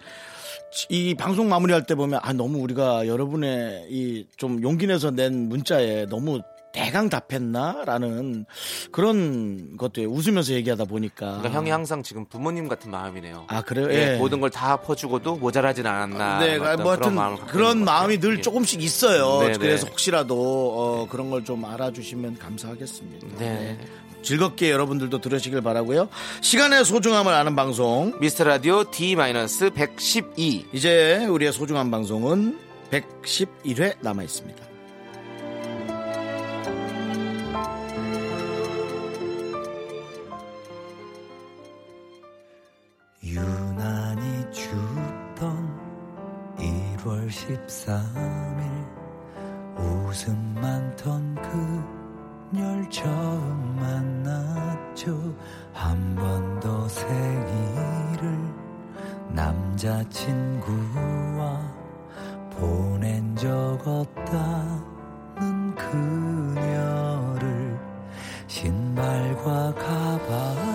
Speaker 1: 이 방송 마무리할 때 보면 아 너무 우리가 여러분의 이 좀 용기 내서 낸 문자에 너무 대강 답했나라는 그런 것도 웃으면서 얘기하다 보니까
Speaker 2: 그러니까 형이 항상 지금 부모님 같은 마음이네요.
Speaker 1: 아 그래요?
Speaker 2: 예,
Speaker 1: 예.
Speaker 2: 모든 걸 다 퍼주고도 모자라진 않았나.
Speaker 1: 네,
Speaker 2: 어떤
Speaker 1: 뭐 하여튼
Speaker 2: 마음을
Speaker 1: 그런
Speaker 2: 있는 것
Speaker 1: 마음이. 늘
Speaker 2: 예.
Speaker 1: 조금씩 있어요.
Speaker 2: 네, 네.
Speaker 1: 그래서 혹시라도 어, 그런 걸 좀 알아주시면 감사하겠습니다.
Speaker 2: 네.
Speaker 1: 즐겁게 여러분들도 들으시길 바라고요. 시간의 소중함을 아는 방송.
Speaker 2: 미스터 라디오 D-112
Speaker 1: 이제 우리의 소중한 방송은 111회 남아 있습니다.
Speaker 8: 13일 웃음 많던 그열 처음 만났죠. 한 번 더 생일을 남자친구와 보낸 적 없다는 그녀를 신발과 가방